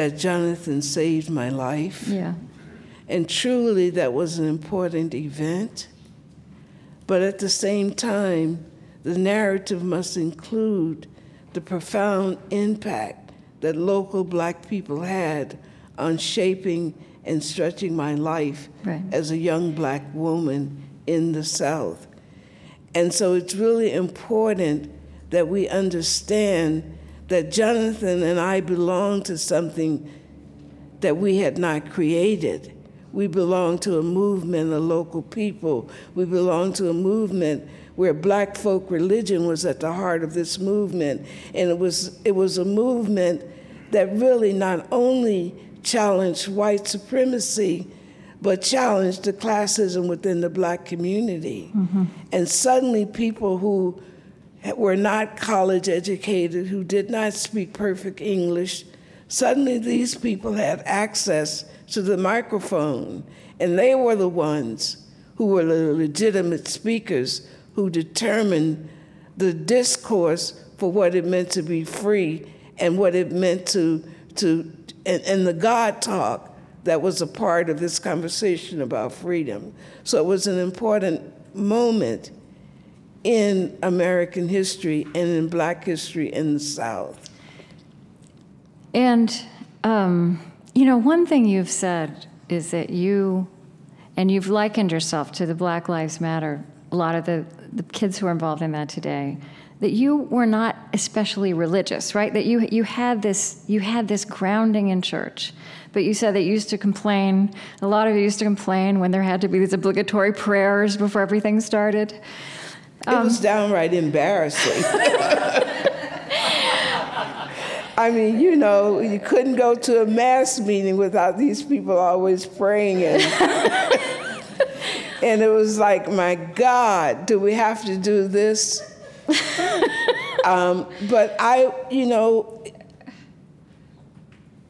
that Jonathan saved my life. Yeah. And truly, that was an important event. But at the same time, the narrative must include the profound impact that local black people had on shaping and stretching my life right. as a young black woman in the South. And so it's really important that we understand that Jonathan and I belong to something that we had not created. We belong to a movement of local people. We belong to a movement where black folk religion was at the heart of this movement. And it was, it was a movement that really not only challenged white supremacy, but challenged the classism within the black community. Mm-hmm. And suddenly, people who were not college educated, who did not speak perfect English, suddenly these people had access to the microphone. And they were the ones who were the legitimate speakers who determined the discourse for what it meant to be free and what it meant to, to and, and the God talk that was a part of this conversation about freedom. So it was an important moment in American history and in black history in the South. And, um, you know, one thing you've said is that you, and you've likened yourself to the Black Lives Matter, a lot of the, the kids who are involved in that today, that you were not especially religious, right? That you, you, had this, you had this grounding in church. But you said that you used to complain, a lot of you used to complain when there had to be these obligatory prayers before everything started. Um, it was um, downright embarrassing. I mean, you know, you couldn't go to a mass meeting without these people always praying. And, and it was like, my God, do we have to do this? um, but I, you know,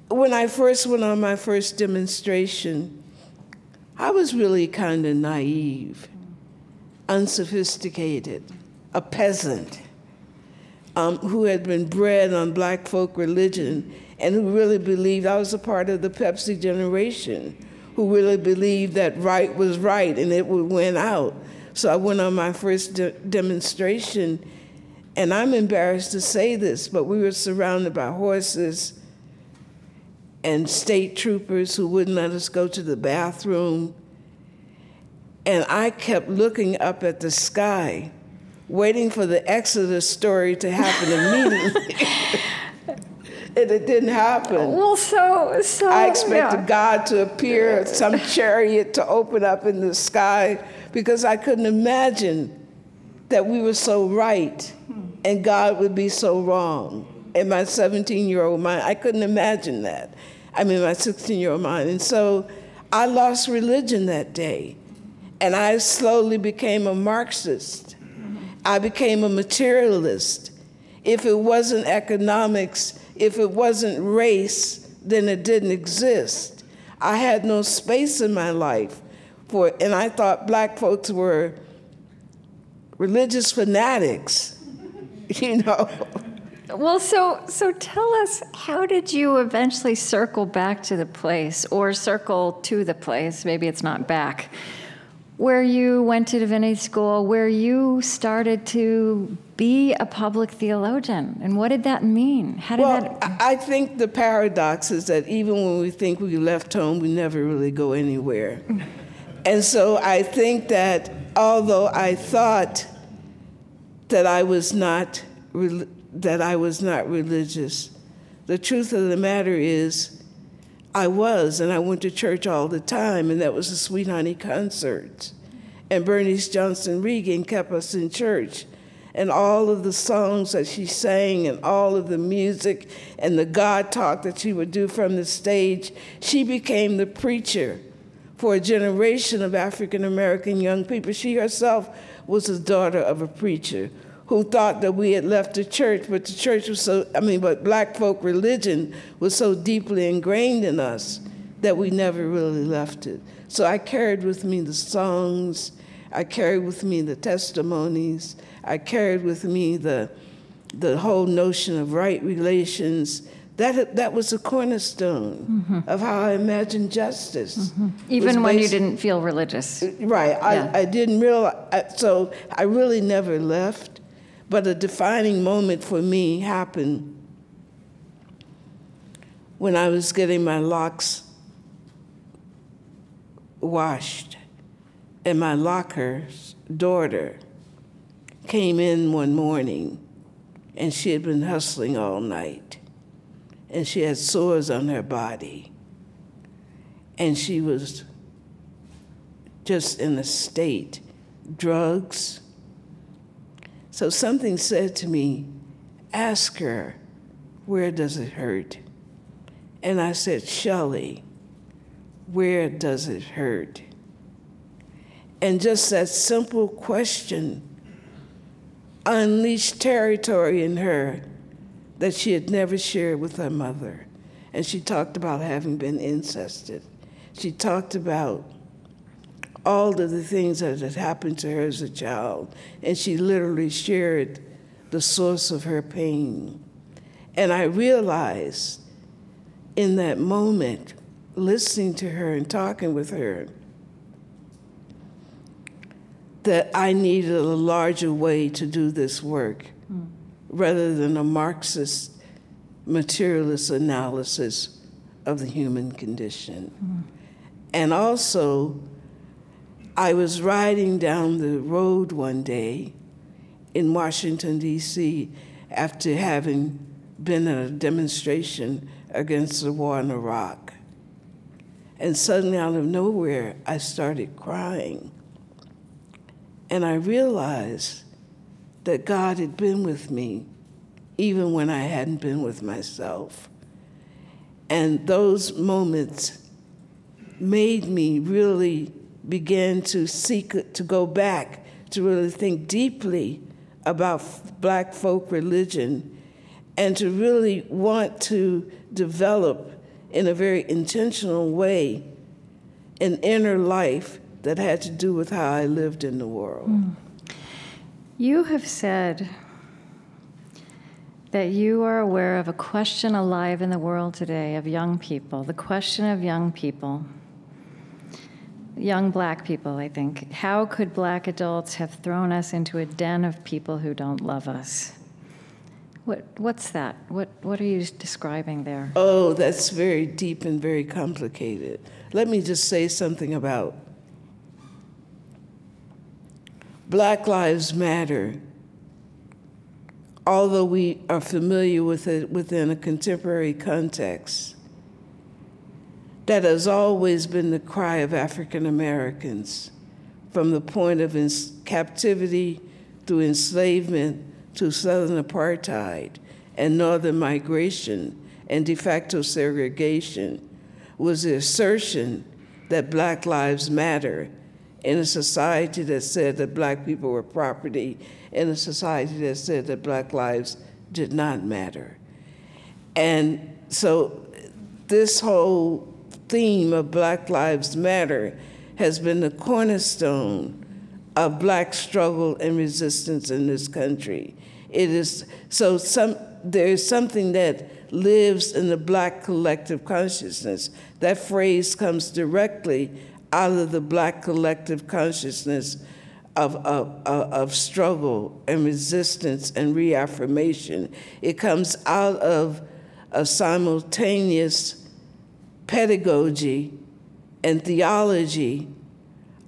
when I first went on my first demonstration, I was really kind of naive, unsophisticated, a peasant um, who had been bred on black folk religion and who really believed I was a part of the Pepsi generation, who really believed that right was right and it would win out. So I went on my first de- demonstration, and I'm embarrassed to say this, but we were surrounded by horses and state troopers who wouldn't let us go to the bathroom. And I kept looking up at the sky, waiting for the Exodus story to happen <laughs> immediately. and it didn't happen. Well, so so I expected yeah. God to appear, some chariot to open up in the sky, because I couldn't imagine that we were so right and God would be so wrong. In my 17 year old mind, I couldn't imagine that. I mean, my 16 year old mind. And so I lost religion that day. And I slowly became a Marxist. I became a materialist. If it wasn't economics, if it wasn't race, then it didn't exist. I had no space in my life for, and I thought black folks were religious fanatics, <laughs> you know. Well, so so tell us, how did you eventually circle back to the place, or circle to the place? Maybe it's not back, where you went to divinity school, where you started to be a public theologian, and what did that mean? How did well, that? I think the paradox is that even when we think we left home, we never really go anywhere. <laughs> and so I think that although I thought that I was not that I was not religious. The truth of the matter is, I was, and I went to church all the time, and that was the Sweet Honey concert. And Bernice Johnson Reagon kept us in church. And all of the songs that she sang, and all of the music, and the God talk that she would do from the stage, she became the preacher for a generation of African American young people. She herself was the daughter of a preacher who thought that we had left the church, but the church was so, I mean, but black folk religion was so deeply ingrained in us that we never really left it. So I carried with me the songs, I carried with me the testimonies, I carried with me the, the whole notion of right relations That, that was a cornerstone mm-hmm. of how I imagined justice. Mm-hmm. Even when you didn't feel religious. Right. Yeah. I, I didn't realize, so I really never left. But a defining moment for me happened when I was getting my locks washed, and my locker's daughter came in one morning, and she had been hustling all night, and she had sores on her body, and she was just in a state, drugs. So something said to me, ask her, where does it hurt? And I said, Shelley, where does it hurt? And just that simple question unleashed territory in her that she had never shared with her mother. And she talked about having been incested. She talked about all of the things that had happened to her as a child. And she literally shared the source of her pain. And I realized in that moment, listening to her and talking with her, that I needed a larger way to do this work mm. rather than a Marxist materialist analysis of the human condition. Mm. And also, I was riding down the road one day in Washington, D.C., after having been at a demonstration against the war in Iraq. And suddenly, out of nowhere, I started crying. And I realized that God had been with me even when I hadn't been with myself. And those moments made me really begin to seek to go back to really think deeply about black folk religion and to really want to develop in a very intentional way an inner life that had to do with how I lived in the world. Mm. You have said that you are aware of a question alive in the world today of young people, the question of young people, young black people, I think. How could black adults have thrown us into a den of people who don't love us? What, what's that? What, what are you describing there? Oh, that's very deep and very complicated. Let me just say something about Black Lives Matter. Although we are familiar with it within a contemporary context, that has always been the cry of African Americans from the point of captivity through enslavement to Southern apartheid and Northern migration and de facto segregation was the assertion that Black Lives Matter in a society that said that Black people were property, in a society that said that Black lives did not matter. And so this whole theme of Black Lives Matter has been the cornerstone of Black struggle and resistance in this country. It is so some there is something that lives in the black collective consciousness. That phrase comes directly out of the black collective consciousness of, of, of, struggle and resistance and reaffirmation. It comes out of a simultaneous pedagogy and theology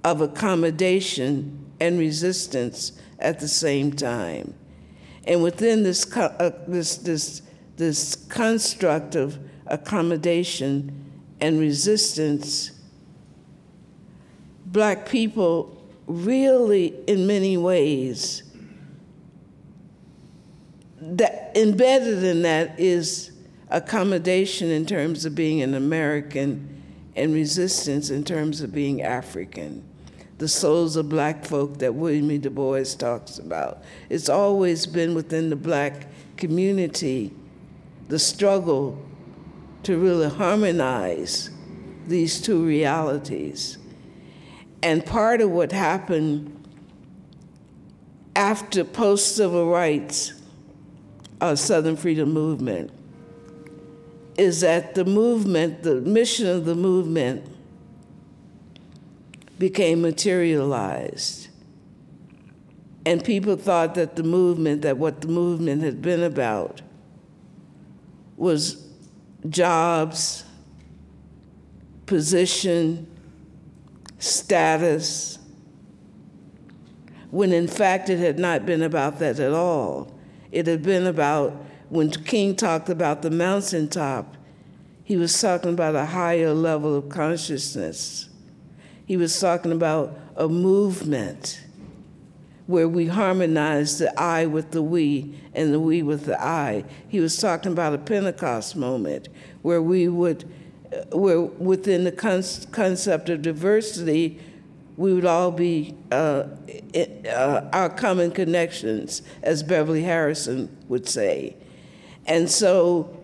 of accommodation and resistance at the same time. And within this, uh, this, this, this construct of accommodation and resistance, black people really, in many ways, that embedded in that is accommodation in terms of being an American and resistance in terms of being African the souls of black folk that William E. Du Bois talks about. It's always been within the black community the struggle to really harmonize these two realities. And part of what happened after post civil rights uh, Southern freedom movement is that the movement, the mission of the movement, became materialized. And people thought that the movement, that what the movement had been about, was jobs, position, status, when in fact it had not been about that at all. It had been about, when King talked about the mountaintop, he was talking about a higher level of consciousness. He was talking about a movement where we harmonize the I with the we and the we with the I. He was talking about a Pentecost moment where we would, where within the con- concept of diversity, we would all be uh, uh, our common connections, as Beverly Harrison would say. And so,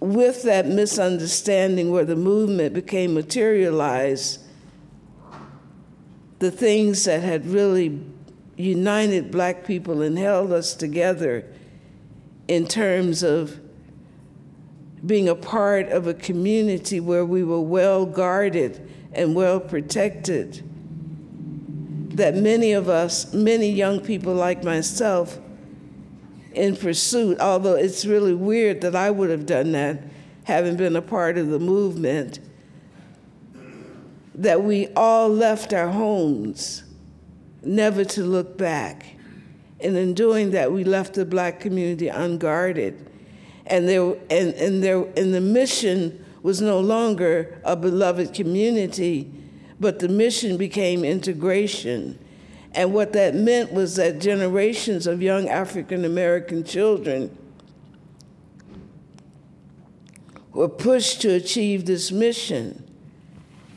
with that misunderstanding where the movement became materialized, the things that had really united black people and held us together in terms of being a part of a community where we were well guarded and well protected. That many of us, many young people like myself, in pursuit, although it's really weird that I would have done that, having been a part of the movement, that we all left our homes never to look back. And in doing that, we left the black community unguarded. And, there, and, and, there, and the mission was no longer a beloved community, but the mission became integration. And what that meant was that generations of young African American children were pushed to achieve this mission.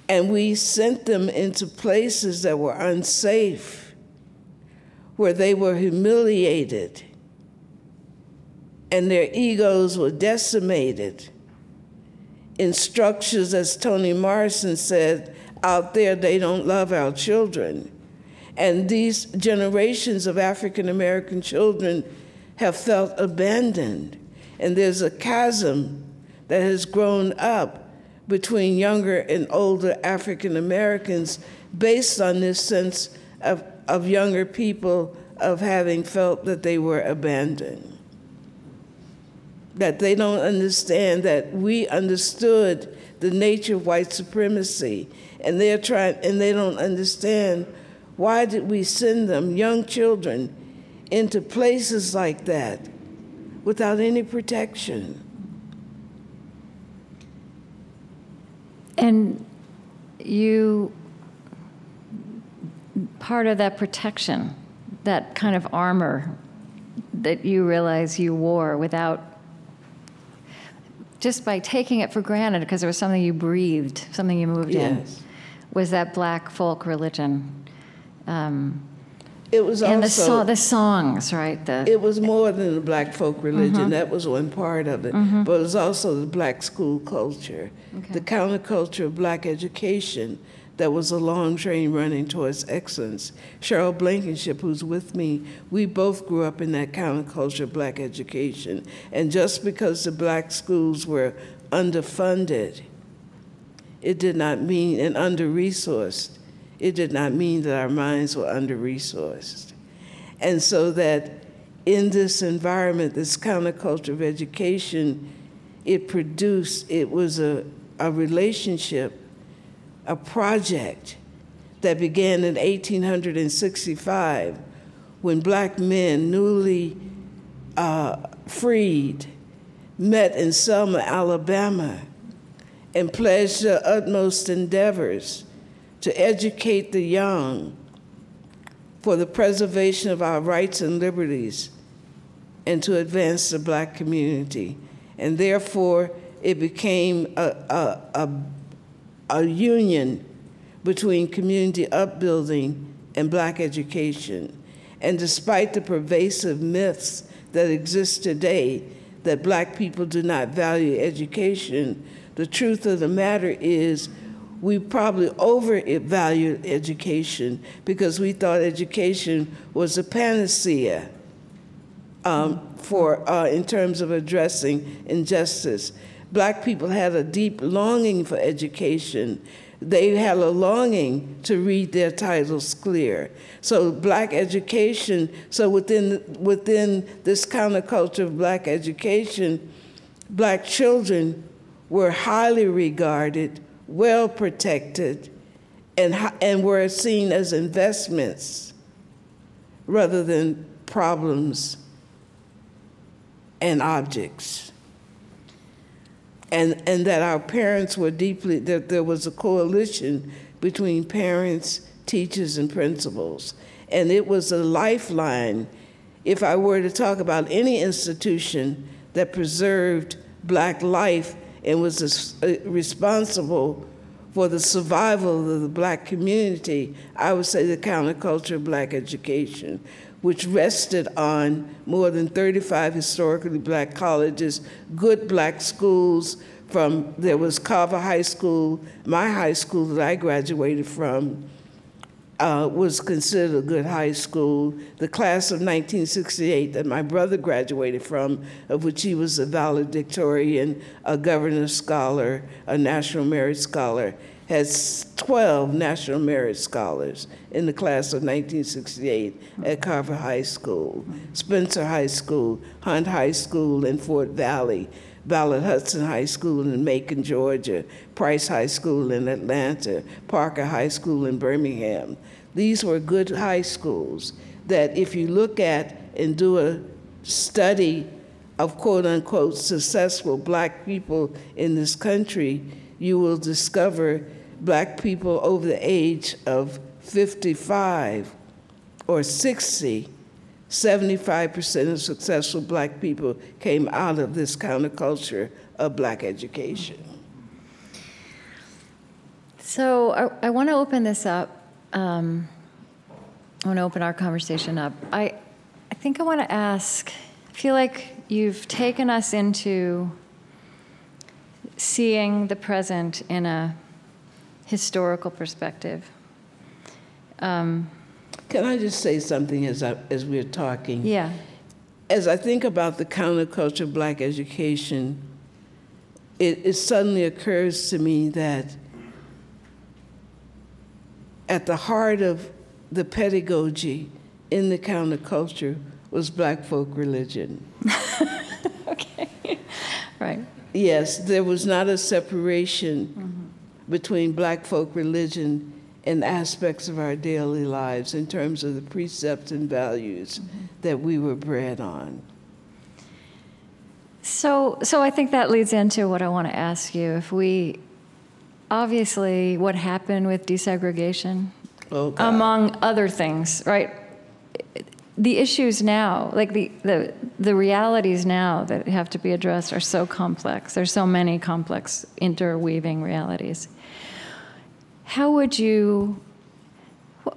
And we sent them into places that were unsafe, where they were humiliated and their egos were decimated in structures, as Toni Morrison said, out there they don't love our children. And these generations of African American children have felt abandoned. And there's a chasm that has grown up between younger and older African Americans based on this sense of, of younger people of having felt that they were abandoned. That they don't understand that we understood the nature of white supremacy, and they're trying, and they don't understand why did we send them, young children, into places like that without any protection. And you, part of that protection, that kind of armor that you realize you wore without, just by taking it for granted because it was something you breathed, something you moved Yes. in, was that black folk religion. Um, It was and the, also so- the songs, right? The, It was more than the black folk religion. That was one part of it. But it was also the black school culture, the counterculture of black education that was a long train running towards excellence. Cheryl Blankenship, who's with me, we both grew up in that counterculture of black education. And just because the black schools were underfunded, it did not mean, and under resourced, it did not mean that our minds were under resourced. And so that in this environment, this counterculture of education, it produced, it was a, a relationship, a project that began in 1865 when black men, newly uh, freed, met in Selma, Alabama, and pledged their utmost endeavors to educate the young for the preservation of our rights and liberties and to advance the black community. And therefore, it became a, a, a, a union between community upbuilding and black education. And despite the pervasive myths that exist today that black people do not value education, the truth of the matter is we probably overvalued education because we thought education was a panacea um, for uh, in terms of addressing injustice. black people had a deep longing for education. They had a longing to read their titles clear. So black education, so within, within this counterculture of black education, black children were highly regarded, well protected, and, and were seen as investments rather than problems and objects. And, and that our parents were deeply, that there was a coalition between parents, teachers, and principals. And it was a lifeline. If I were to talk about any institution that preserved black life and was uh, responsible for the survival of the black community, I would say the counterculture of black education, which rested on more than 35 historically black colleges, good black schools. From there was Carver High School, my high school that I graduated from, uh, was considered a good high school. The class of 1968 that my brother graduated from, of which he was a valedictorian, a governor scholar, a national merit scholar, has 12 national merit scholars in the class of 1968 at Carver High School, Spencer High School, Hunt High School in Fort Valley, Ballard Hudson High School in Macon, Georgia, Price High School in Atlanta, Parker High School in Birmingham. These were good high schools that, if you look at and do a study of quote unquote successful black people in this country, you will discover black people over the age of 55 or 60 75% of successful black people came out of this counterculture of black education. So I, I want to open this up. Um, I want to open our conversation up. I, I think I want to ask I feel like you've taken us into seeing the present in a historical perspective. Um, can I just say something as, I, as we're talking? Yeah. As I think about the counterculture of black education, it, it suddenly occurs to me that at the heart of the pedagogy in the counterculture was black folk religion. <laughs> okay. right. Yes, there was not a separation mm-hmm. between black folk religion in aspects of our daily lives in terms of the precepts and values mm-hmm. that we were bred on. So, so I think that leads into what I want to ask you. If we, obviously, what happened with desegregation, oh, among other things, right? The issues now, like the, the, the realities now that have to be addressed, are so complex. There's so many complex interweaving realities how would you,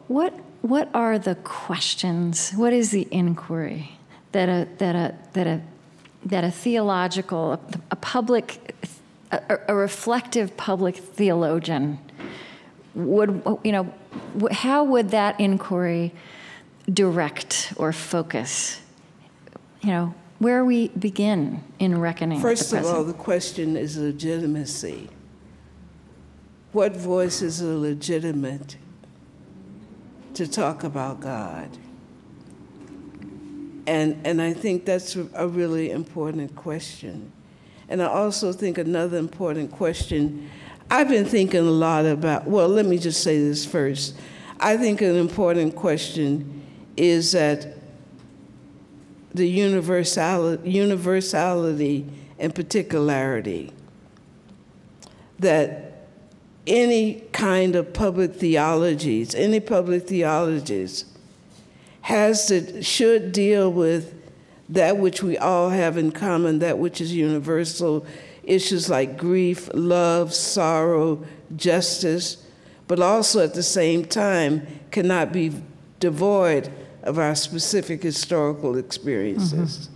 what, what are the questions? What is the inquiry that a, that a, that a, that a theological, a, a public, a, a reflective public theologian would, you know, how would that inquiry direct or focus? You know, where we begin in reckoning. First of all, the question is legitimacy what voices are legitimate to talk about God? And, and I think that's a really important question. And I also think another important question, I've been thinking a lot about, well, let me just say this first. I think an important question is that the universality, universality and particularity that any kind of public theologies, any public theologies, has to, should deal with that which we all have in common, that which is universal, issues like grief, love, sorrow, justice, but also at the same time cannot be devoid of our specific historical experiences. Mm-hmm.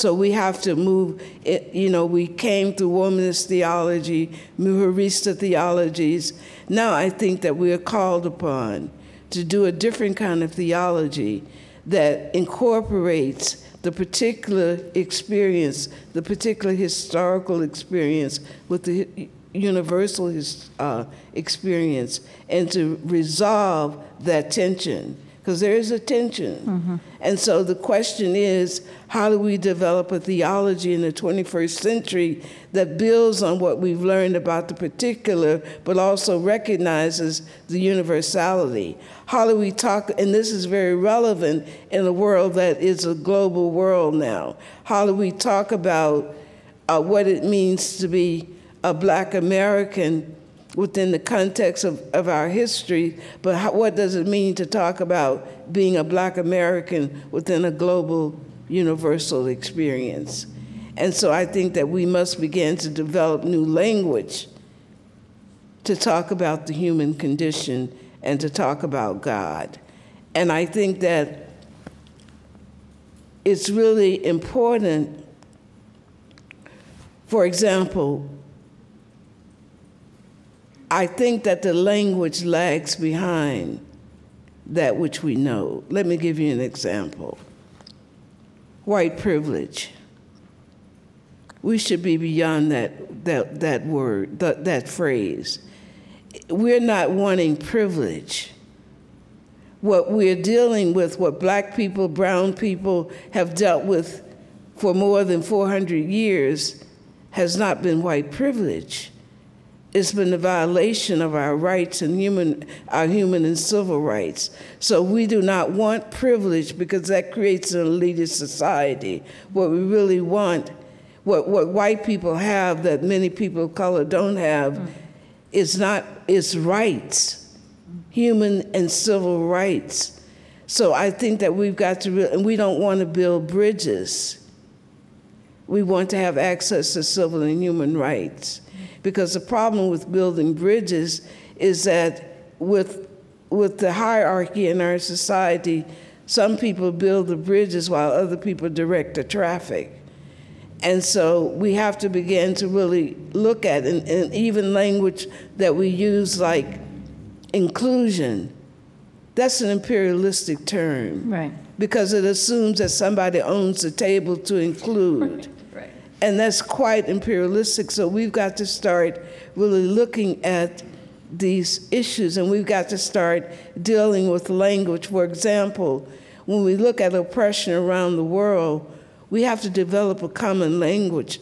So we have to move, it, you know, we came through womanist theology, Mujerista theologies. Now I think that we are called upon to do a different kind of theology that incorporates the particular experience, the particular historical experience with the universal uh, experience, and to resolve that tension because there is a tension. Mm-hmm. And so the question is how do we develop a theology in the 21st century that builds on what we've learned about the particular, but also recognizes the universality? How do we talk, and this is very relevant in a world that is a global world now. How do we talk about uh, what it means to be a black American? Within the context of, of our history, but how, what does it mean to talk about being a black American within a global universal experience? And so I think that we must begin to develop new language to talk about the human condition and to talk about God. And I think that it's really important, for example, I think that the language lags behind that which we know. Let me give you an example white privilege. We should be beyond that, that, that word, that, that phrase. We're not wanting privilege. What we're dealing with, what black people, brown people have dealt with for more than 400 years, has not been white privilege it's been a violation of our rights and human, our human and civil rights. So we do not want privilege because that creates an elitist society. What we really want, what, what white people have that many people of color don't have, mm. is not is rights, human and civil rights. So I think that we've got to, re- and we don't want to build bridges. We want to have access to civil and human rights. Because the problem with building bridges is that with, with the hierarchy in our society, some people build the bridges while other people direct the traffic. And so we have to begin to really look at, and, and even language that we use like inclusion, that's an imperialistic term. Right. Because it assumes that somebody owns the table to include. And that's quite imperialistic. So we've got to start really looking at these issues and we've got to start dealing with language. For example, when we look at oppression around the world, we have to develop a common language.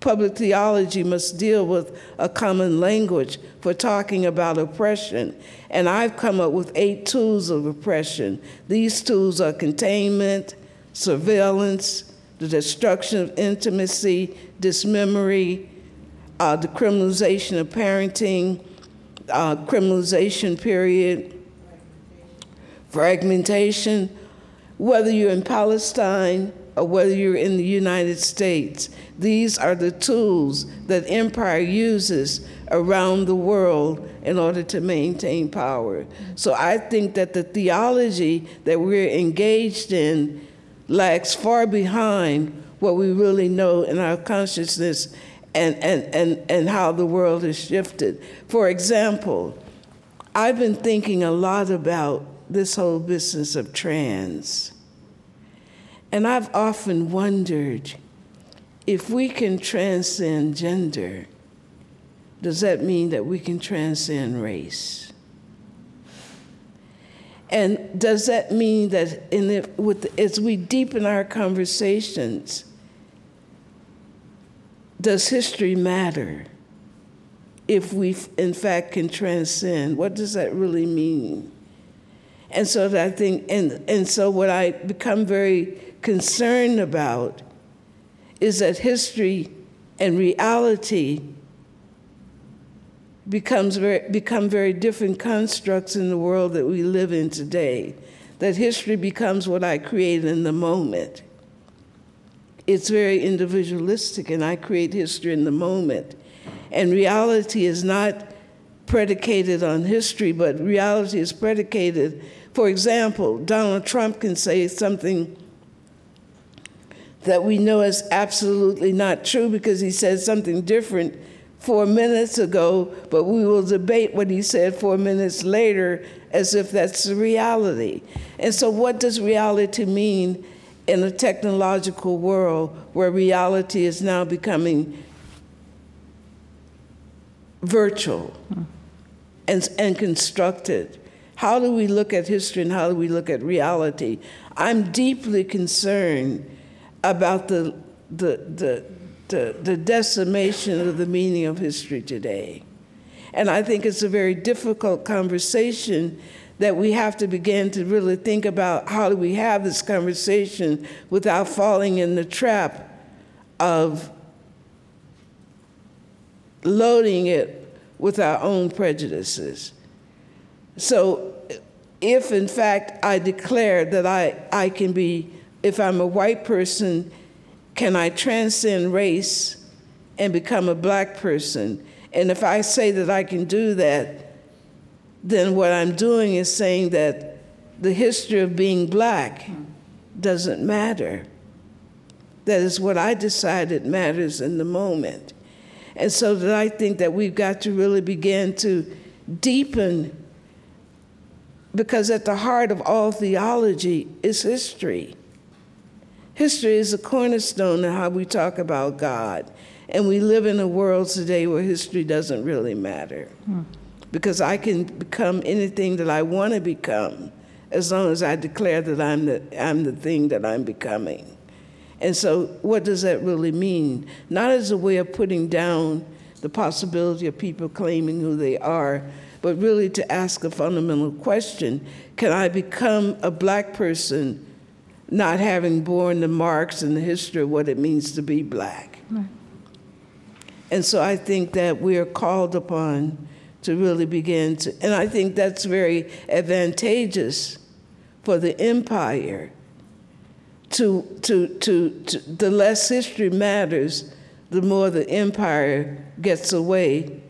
Public theology must deal with a common language for talking about oppression. And I've come up with eight tools of oppression. These tools are containment, surveillance, the destruction of intimacy, dismemory, uh, the criminalization of parenting, uh, criminalization period, fragmentation, whether you're in Palestine or whether you're in the United States. These are the tools that empire uses around the world in order to maintain power. So I think that the theology that we're engaged in lags far behind what we really know in our consciousness and, and, and, and how the world has shifted. For example, I've been thinking a lot about this whole business of trans. And I've often wondered if we can transcend gender, does that mean that we can transcend race? And does that mean that in the, with, as we deepen our conversations, does history matter if we, in fact, can transcend? What does that really mean? And so I think, and, and so what I become very concerned about is that history and reality becomes very, become very different constructs in the world that we live in today. That history becomes what I create in the moment. It's very individualistic, and I create history in the moment. And reality is not predicated on history, but reality is predicated. For example, Donald Trump can say something that we know is absolutely not true because he says something different four minutes ago, but we will debate what he said four minutes later as if that's the reality. And so, what does reality mean in a technological world where reality is now becoming virtual and, and constructed? How do we look at history and how do we look at reality? I'm deeply concerned about the, the, the, the, the decimation of the meaning of history today. And I think it's a very difficult conversation that we have to begin to really think about how do we have this conversation without falling in the trap of loading it with our own prejudices. So, if in fact I declare that I, I can be, if I'm a white person, can I transcend race and become a black person? And if I say that I can do that, then what I'm doing is saying that the history of being black doesn't matter. That is what I decided matters in the moment. And so that I think that we've got to really begin to deepen because at the heart of all theology is history. History is a cornerstone of how we talk about God. And we live in a world today where history doesn't really matter. Hmm. Because I can become anything that I want to become as long as I declare that I'm the, I'm the thing that I'm becoming. And so, what does that really mean? Not as a way of putting down the possibility of people claiming who they are, but really to ask a fundamental question Can I become a black person not having borne the marks and the history of what it means to be black? Right. And so I think that we are called upon to really begin to, and I think that's very advantageous for the empire. To, to, to, to the less history matters, the more the empire gets away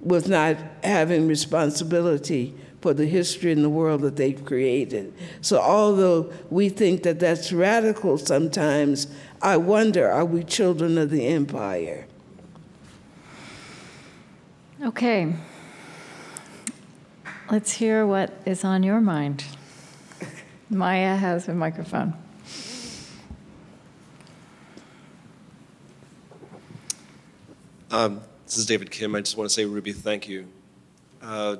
with not having responsibility for the history and the world that they've created. So, although we think that that's radical sometimes, I wonder are we children of the empire? Okay. Let's hear what is on your mind. Maya has a microphone. Um, this is David Kim. I just want to say, Ruby, thank you. Uh,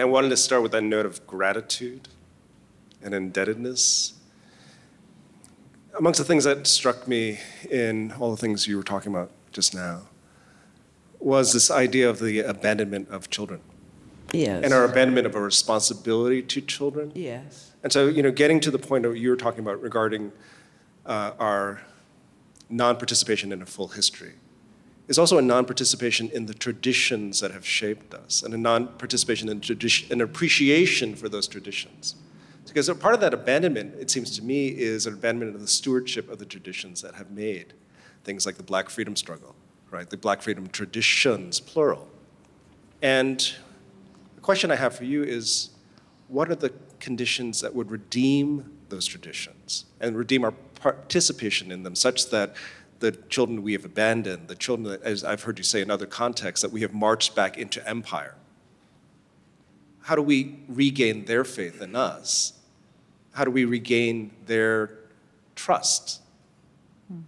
I wanted to start with that note of gratitude and indebtedness. Amongst the things that struck me in all the things you were talking about just now was this idea of the abandonment of children. Yes. And our abandonment of a responsibility to children. Yes. And so, you know, getting to the point of what you were talking about regarding uh, our non participation in a full history is also a non-participation in the traditions that have shaped us and a non-participation in tradition, an appreciation for those traditions. Because part of that abandonment, it seems to me, is an abandonment of the stewardship of the traditions that have made things like the black freedom struggle, right? The black freedom traditions, plural. And the question I have for you is what are the conditions that would redeem those traditions and redeem our participation in them such that the children we have abandoned, the children that, as I've heard you say in other contexts, that we have marched back into empire. How do we regain their faith in us? How do we regain their trust? Hmm.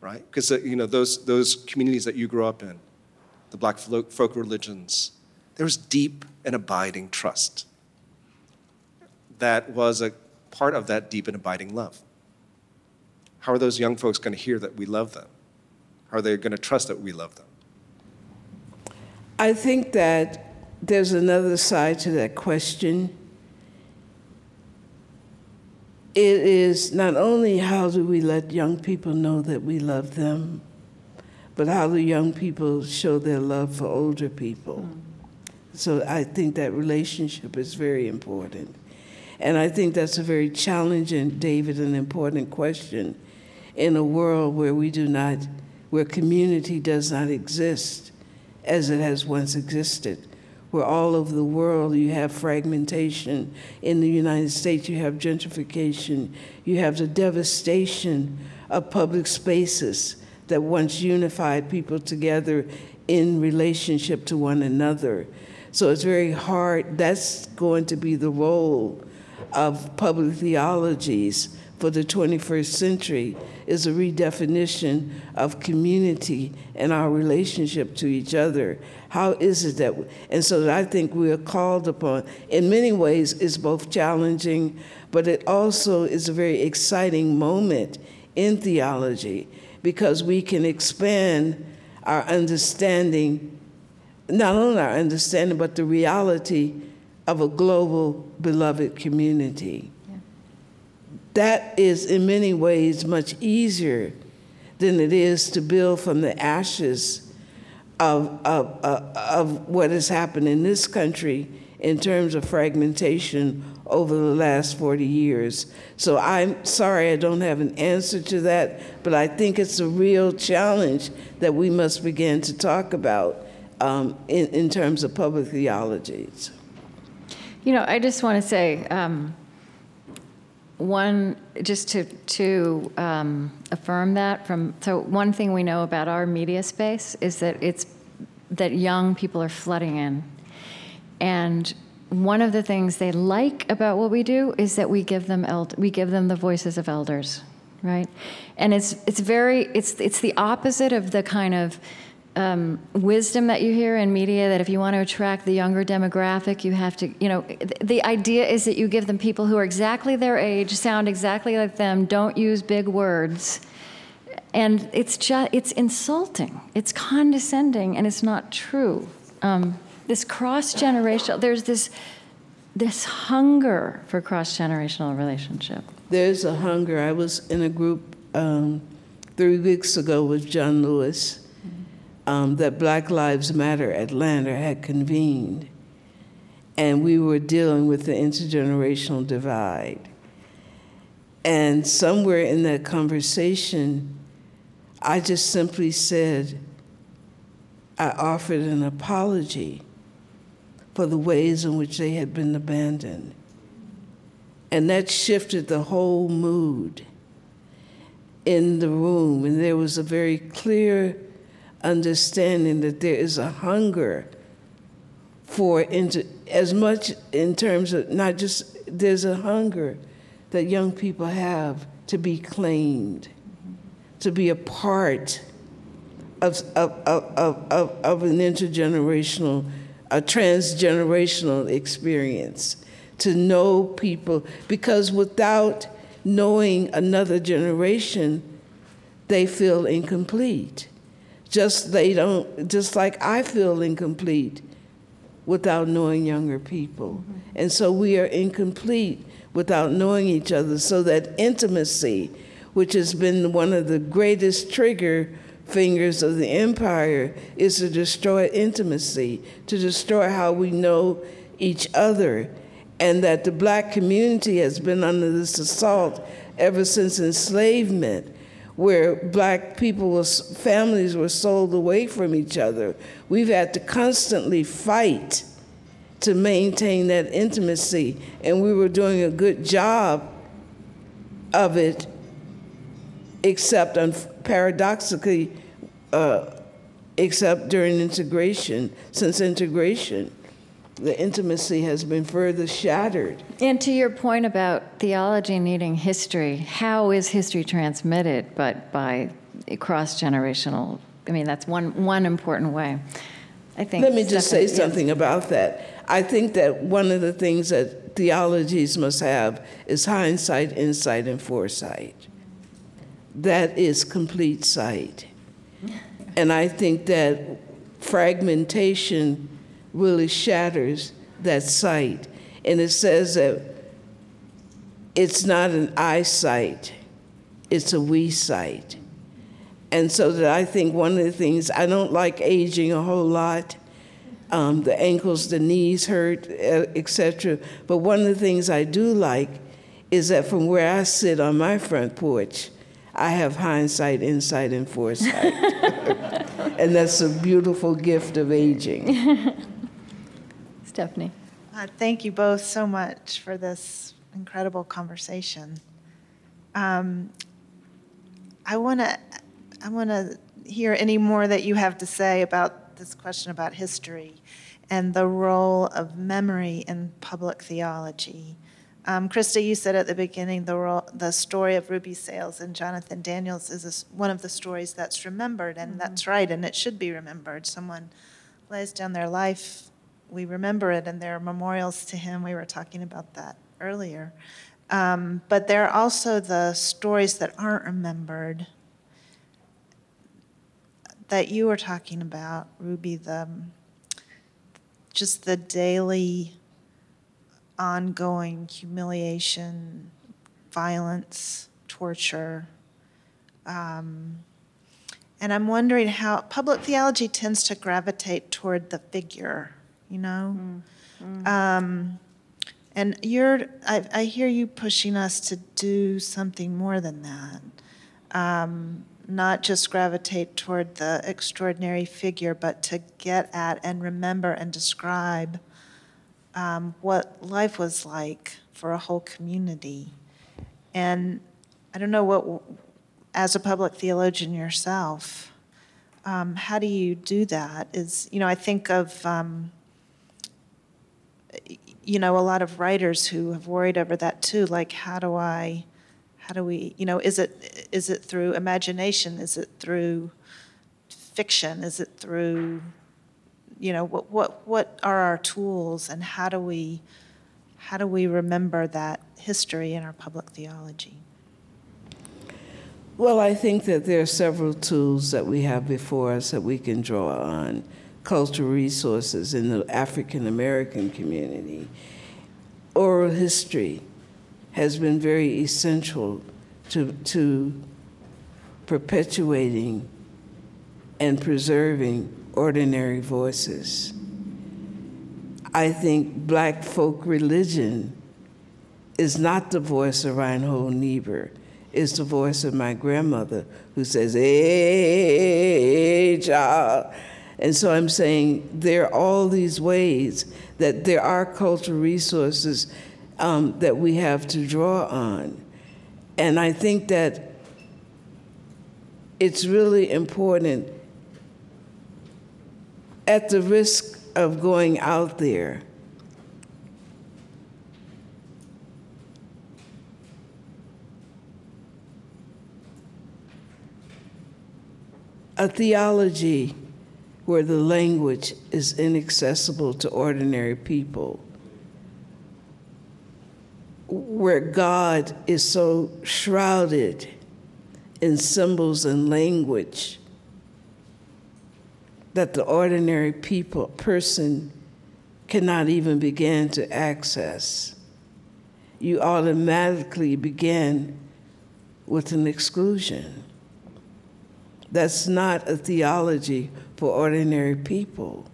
Right? Because uh, you know those those communities that you grew up in, the black folk religions, there was deep and abiding trust. That was a part of that deep and abiding love. How are those young folks going to hear that we love them? How are they going to trust that we love them? I think that there's another side to that question. It is not only how do we let young people know that we love them, but how do young people show their love for older people? Hmm. So I think that relationship is very important. And I think that's a very challenging, David, and important question in a world where we do not, where community does not exist as it has once existed, where all over the world you have fragmentation. In the United States, you have gentrification, you have the devastation of public spaces that once unified people together in relationship to one another. So it's very hard. That's going to be the role of public theologies for the 21st century is a redefinition of community and our relationship to each other. How is it that, and so I think we are called upon, in many ways, is both challenging, but it also is a very exciting moment in theology because we can expand our understanding, not only our understanding, but the reality of a global beloved community. That is, in many ways, much easier than it is to build from the ashes of, of, of, of what has happened in this country in terms of fragmentation over the last 40 years. So I'm sorry I don't have an answer to that, but I think it's a real challenge that we must begin to talk about um, in, in terms of public theologies. You know, I just want to say um, one, just to, to um, affirm that from, so one thing we know about our media space is that it's, that young people are flooding in. And one of the things they like about what we do is that we give them we give them the voices of elders, right? And it's it's very it's it's the opposite of the kind of um, wisdom that you hear in media that if you want to attract the younger demographic, you have to, you know, the idea is that you give them people who are exactly their age, sound exactly like them, don't use big words. And it's just, it's insulting, it's condescending, and it's not true. Um, this cross generational, there's this, this hunger for cross generational relationship. There's a hunger. I was in a group um, three weeks ago with John Lewis um, that Black Lives Matter Atlanta had convened, and we were dealing with the intergenerational divide. And somewhere in that conversation, I just simply said, I offered an apology for the ways in which they had been abandoned. And that shifted the whole mood in the room, and there was a very clear understanding that there is a hunger for as much in terms of not just there's a hunger that young people have to be claimed, to be a part of, of, of, of, of an intergenerational, a transgenerational experience, to know people, because without knowing another generation, they feel incomplete just they don't just like I feel incomplete without knowing younger people. Mm-hmm. And so we are incomplete without knowing each other. So that intimacy, which has been one of the greatest trigger fingers of the empire, is to destroy intimacy, to destroy how we know each other. And that the black community has been under this assault ever since enslavement where black people was families were sold away from each other. We've had to constantly fight to maintain that intimacy, and we were doing a good job of it, except paradoxically, uh, except during integration. Since integration, the intimacy has been further shattered. And to your point about theology needing history, how is history transmitted but by cross generational? I mean, that's one, one important way. I think. Let me just say something about that. I think that one of the things that theologies must have is hindsight, insight, and foresight. That is complete sight. And I think that fragmentation really shatters that sight. And it says that it's not an eyesight, it's a we sight. And so that I think one of the things, I don't like aging a whole lot. Um, the ankles, the knees hurt, etc. But one of the things I do like is that from where I sit on my front porch, I have hindsight, insight, and foresight. <laughs> and that's a beautiful gift of aging. <laughs> Stephanie. Uh, thank you both so much for this incredible conversation. Um, I want to I want to hear any more that you have to say about this question about history and the role of memory in public theology. Um, Krista, you said at the beginning the, role, the story of Ruby Sales and Jonathan Daniels is a, one of the stories that's remembered, and mm-hmm. that's right, and it should be remembered. Someone lays down their life, we remember it, and there are memorials to him. We were talking about that earlier. Um, but there are also the stories that aren't remembered that you were talking about, Ruby, the just the daily ongoing humiliation, violence, torture. Um, and I'm wondering how public theology tends to gravitate toward the figure, you know? Mm, mm. Um, and you're, I, I, hear you pushing us to do something more than that. Um, not just gravitate toward the extraordinary figure, but to get at and remember and describe um, what life was like for a whole community. And I don't know what, as a public theologian yourself, um, how do you do that? Is you know I think of um, you know a lot of writers who have worried over that too. Like how do I, how do we you know is it is it through imagination? Is it through fiction? Is it through you know, what, what, what are our tools and how do we, how do we remember that history in our public theology? Well, I think that there are several tools that we have before us that we can draw on. Cultural resources in the African American community. Oral history has been very essential to, to perpetuating and preserving ordinary voices. I think black folk religion is not the voice of Reinhold Niebuhr. It's the voice of my grandmother who says, hey, child. And so I'm saying there are all these ways that there are cultural resources um, that we have to draw on. And I think that it's really important at the risk of going out there, a theology where the language is inaccessible to ordinary people, where God is so shrouded in symbols and language that the ordinary people person cannot even begin to access. You automatically begin with an exclusion. That's not a theology for ordinary people.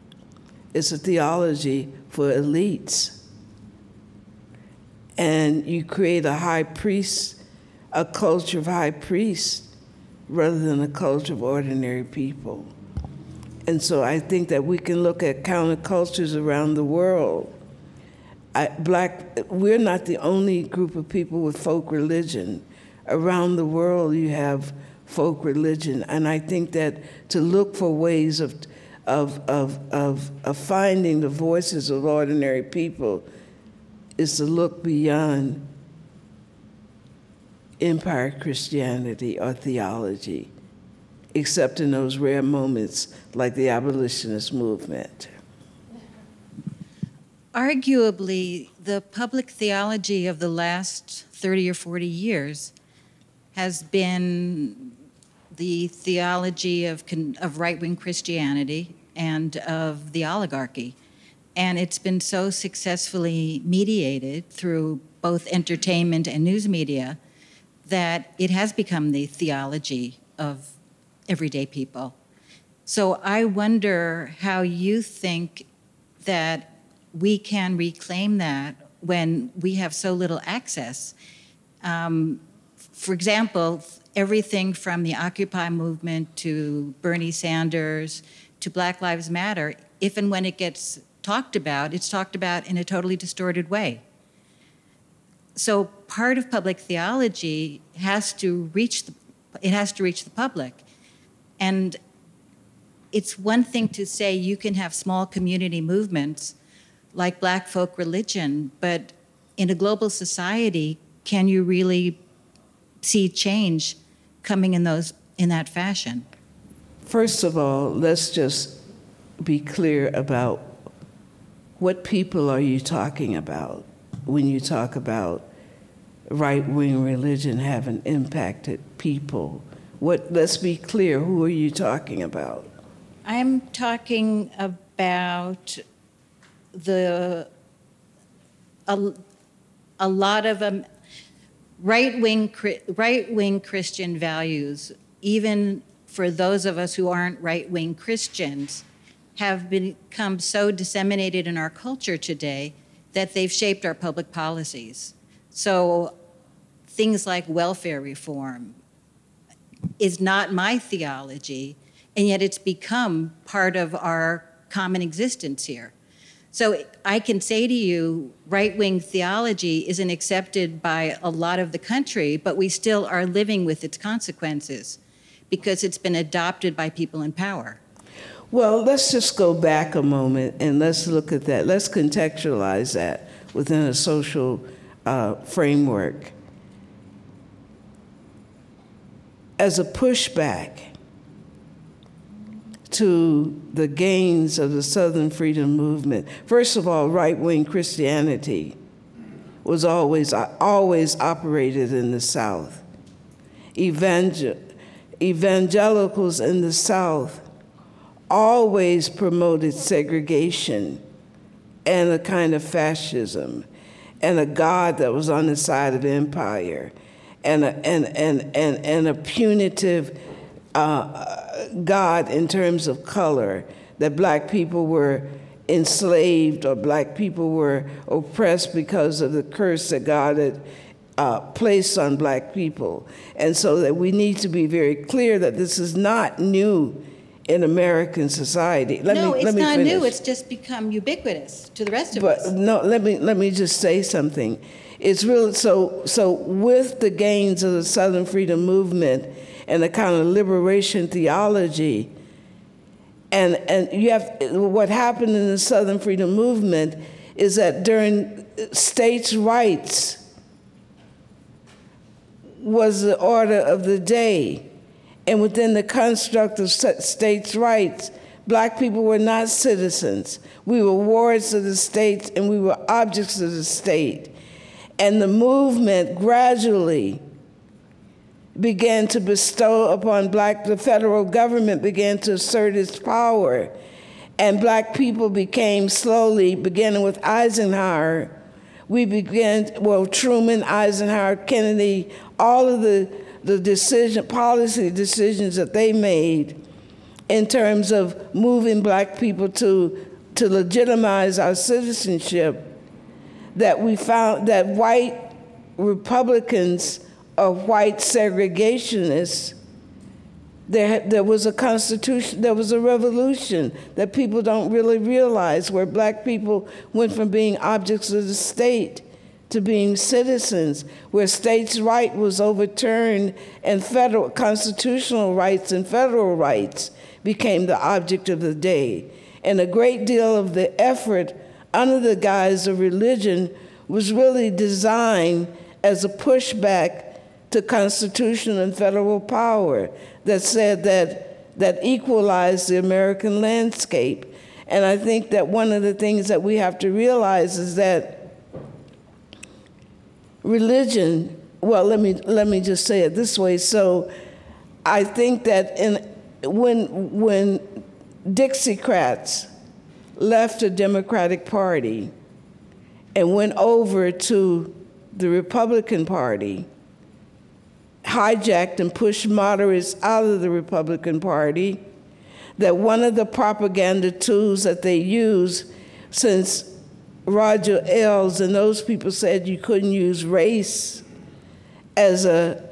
It's a theology for elites. And you create a high priest, a culture of high priests, rather than a culture of ordinary people. And so I think that we can look at countercultures around the world. I, black, we're not the only group of people with folk religion. Around the world, you have folk religion. And I think that to look for ways of, of, of, of, of finding the voices of ordinary people is to look beyond empire Christianity or theology except in those rare moments like the abolitionist movement. Arguably, the public theology of the last 30 or 40 years has been the theology of, of right wing Christianity and of the oligarchy. And it's been so successfully mediated through both entertainment and news media that it has become the theology of everyday people. So I wonder how you think that we can reclaim that when we have so little access. Um, for example, everything from the Occupy movement to Bernie Sanders to Black Lives Matter, if and when it gets talked about, it's talked about in a totally distorted way. So part of public theology has to reach the, it has to reach the public. And it's one thing to say you can have small community movements like black folk religion, but in a global society, can you really see change coming in those in that fashion? First of all, let's just be clear about what people are you talking about when you talk about right wing religion having impacted people? What let's be clear, who are you talking about? I'm talking about the a, a lot of um, right wing right wing Christian values, even for those of us who aren't right wing Christians, have become so disseminated in our culture today that they've shaped our public policies. So things like welfare reform is not my theology, and yet it's become part of our common existence here. So I can say to you, right wing theology isn't accepted by a lot of the country, but we still are living with its consequences because it's been adopted by people in power. Well, let's just go back a moment and let's look at that. Let's contextualize that within a social uh, framework. As a pushback to the gains of the Southern Freedom Movement, first of all, right wing Christianity was always, always operated in the South. Evangel- evangelicals in the South always promoted segregation and a kind of fascism and a God that was on the side of empire and a, and, and, and, and a punitive uh, God in terms of color, that black people were enslaved or black people were oppressed because of the curse that God had uh, placed on black people. And so that we need to be very clear that this is not new in American society. Let no, me, it's not finish. new. It's just become ubiquitous to the rest of but us. No, let me let me just say something. It's really so so with the gains of the Southern Freedom Movement and the kind of liberation theology, and and you have what happened in the Southern Freedom Movement is that during states' rights was the order of the day and within the construct of states' rights, black people were not citizens. We were wards of the state and we were objects of the state. And the movement gradually began to bestow upon black, the federal government began to assert its power. And black people became slowly, beginning with Eisenhower, we began, well, Truman, Eisenhower, Kennedy, all of the the decision, policy decisions that they made in terms of moving black people to, to legitimize our citizenship, that we found that white Republicans are white segregationists. There, there was a constitution, there was a revolution that people don't really realize, where black people went from being objects of the state to being citizens, where states' right was overturned and federal constitutional rights and federal rights became the object of the day. And a great deal of the effort under the guise of religion was really designed as a pushback to constitutional and federal power that said that that equalized the American landscape. And I think that one of the things that we have to realize is that religion, well, let me, let me just say it this way. So I think that in, when, when Dixiecrats left the Democratic Party and went over to the Republican Party, hijacked and pushed moderates out of the Republican Party, that one of the propaganda tools that they use since Roger Ailes and those people said you couldn't use race as a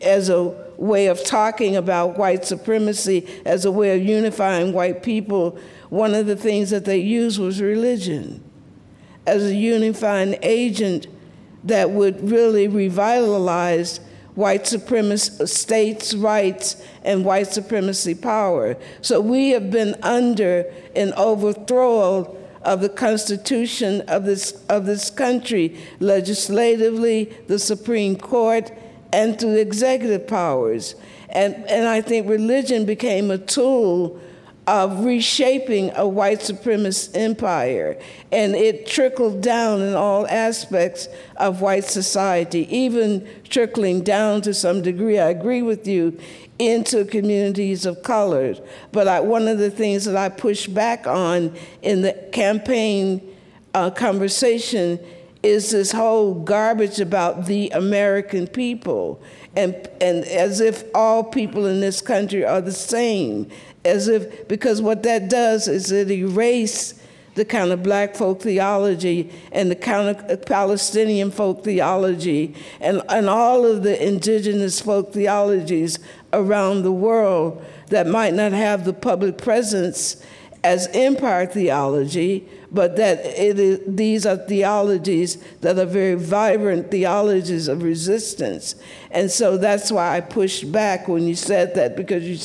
as a way of talking about white supremacy, as a way of unifying white people. One of the things that they used was religion as a unifying agent that would really revitalize white supremacy, states' rights, and white supremacy power. So we have been under an overthrow of the Constitution of this, of this country, legislatively, the Supreme Court, and through executive powers. And, and I think religion became a tool of reshaping a white supremacist empire. And it trickled down in all aspects of white society, even trickling down to some degree, I agree with you, into communities of color. But I, one of the things that I push back on in the campaign uh, conversation is this whole garbage about the American people, and, and as if all people in this country are the same as if, because what that does is it erases the kind of black folk theology and the kind of Palestinian folk theology and, and all of the indigenous folk theologies around the world that might not have the public presence as empire theology, but that it is, these are theologies that are very vibrant theologies of resistance. And so that's why I pushed back when you said that, because you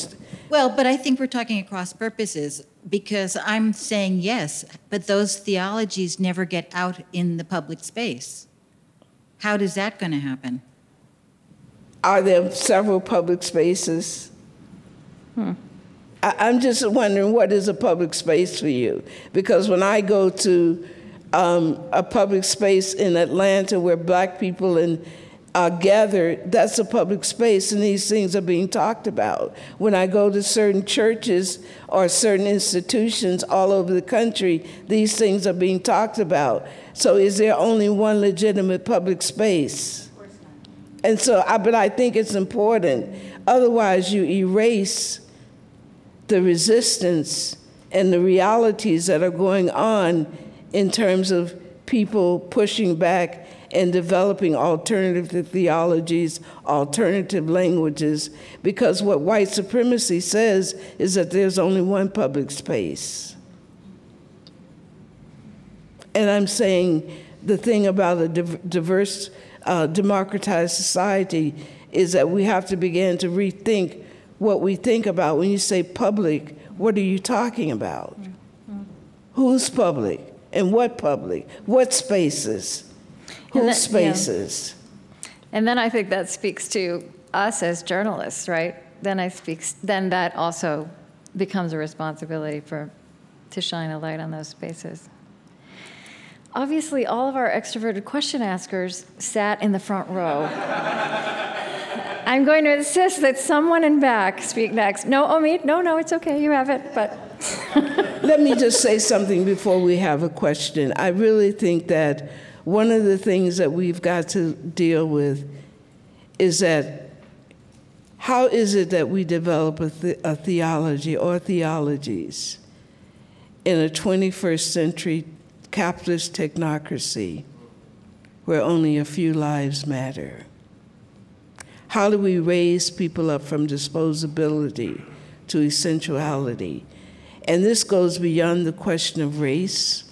well, but I think we're talking across purposes because I'm saying yes, but those theologies never get out in the public space. How is that going to happen? Are there several public spaces? Hmm. I, am just wondering what is a public space for you? Because when I go to um, a public space in Atlanta where black people and are gathered, that's a public space, and these things are being talked about. When I go to certain churches or certain institutions all over the country, these things are being talked about. So, is there only one legitimate public space? And so, I, but I think it's important. Otherwise, you erase the resistance and the realities that are going on in terms of people pushing back and developing alternative theologies, alternative languages, because what white supremacy says is that there's only one public space. And I'm saying the thing about a diverse, uh, democratized society is that we have to begin to rethink what we think about. When you say public, what are you talking about? Mm-hmm. Who's public? And what public? What spaces? That, spaces? Yeah. And then I think that speaks to us as journalists, right? Then I speaks. Then that also becomes a responsibility for to shine a light on those spaces. Obviously, all of our extroverted question askers sat in the front row. <laughs> I'm going to insist that someone in back speak next. No, Omid, no, no, it's okay, you have it, but. <laughs> Let me just say something before we have a question. I really think that one of the things that we've got to deal with is that how is it that we develop a, th- a theology or theologies in a 21st century capitalist technocracy where only a few lives matter? How do we raise people up from disposability to essentiality? And this goes beyond the question of race.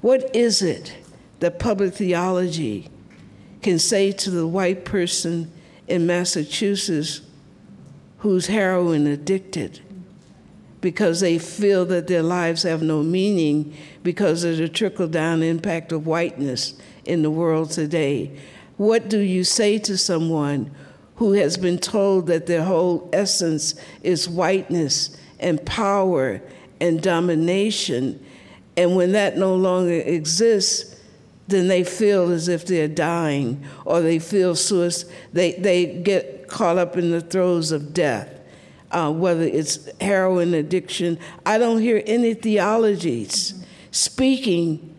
What is it that public theology can say to the white person in Massachusetts who's heroin addicted because they feel that their lives have no meaning because of the trickle down impact of whiteness in the world today. What do you say to someone who has been told that their whole essence is whiteness and power and domination? And when that no longer exists, then they feel as if they're dying or they feel suicide. They, they get caught up in the throes of death, uh, whether it's heroin addiction. I don't hear any theologies speaking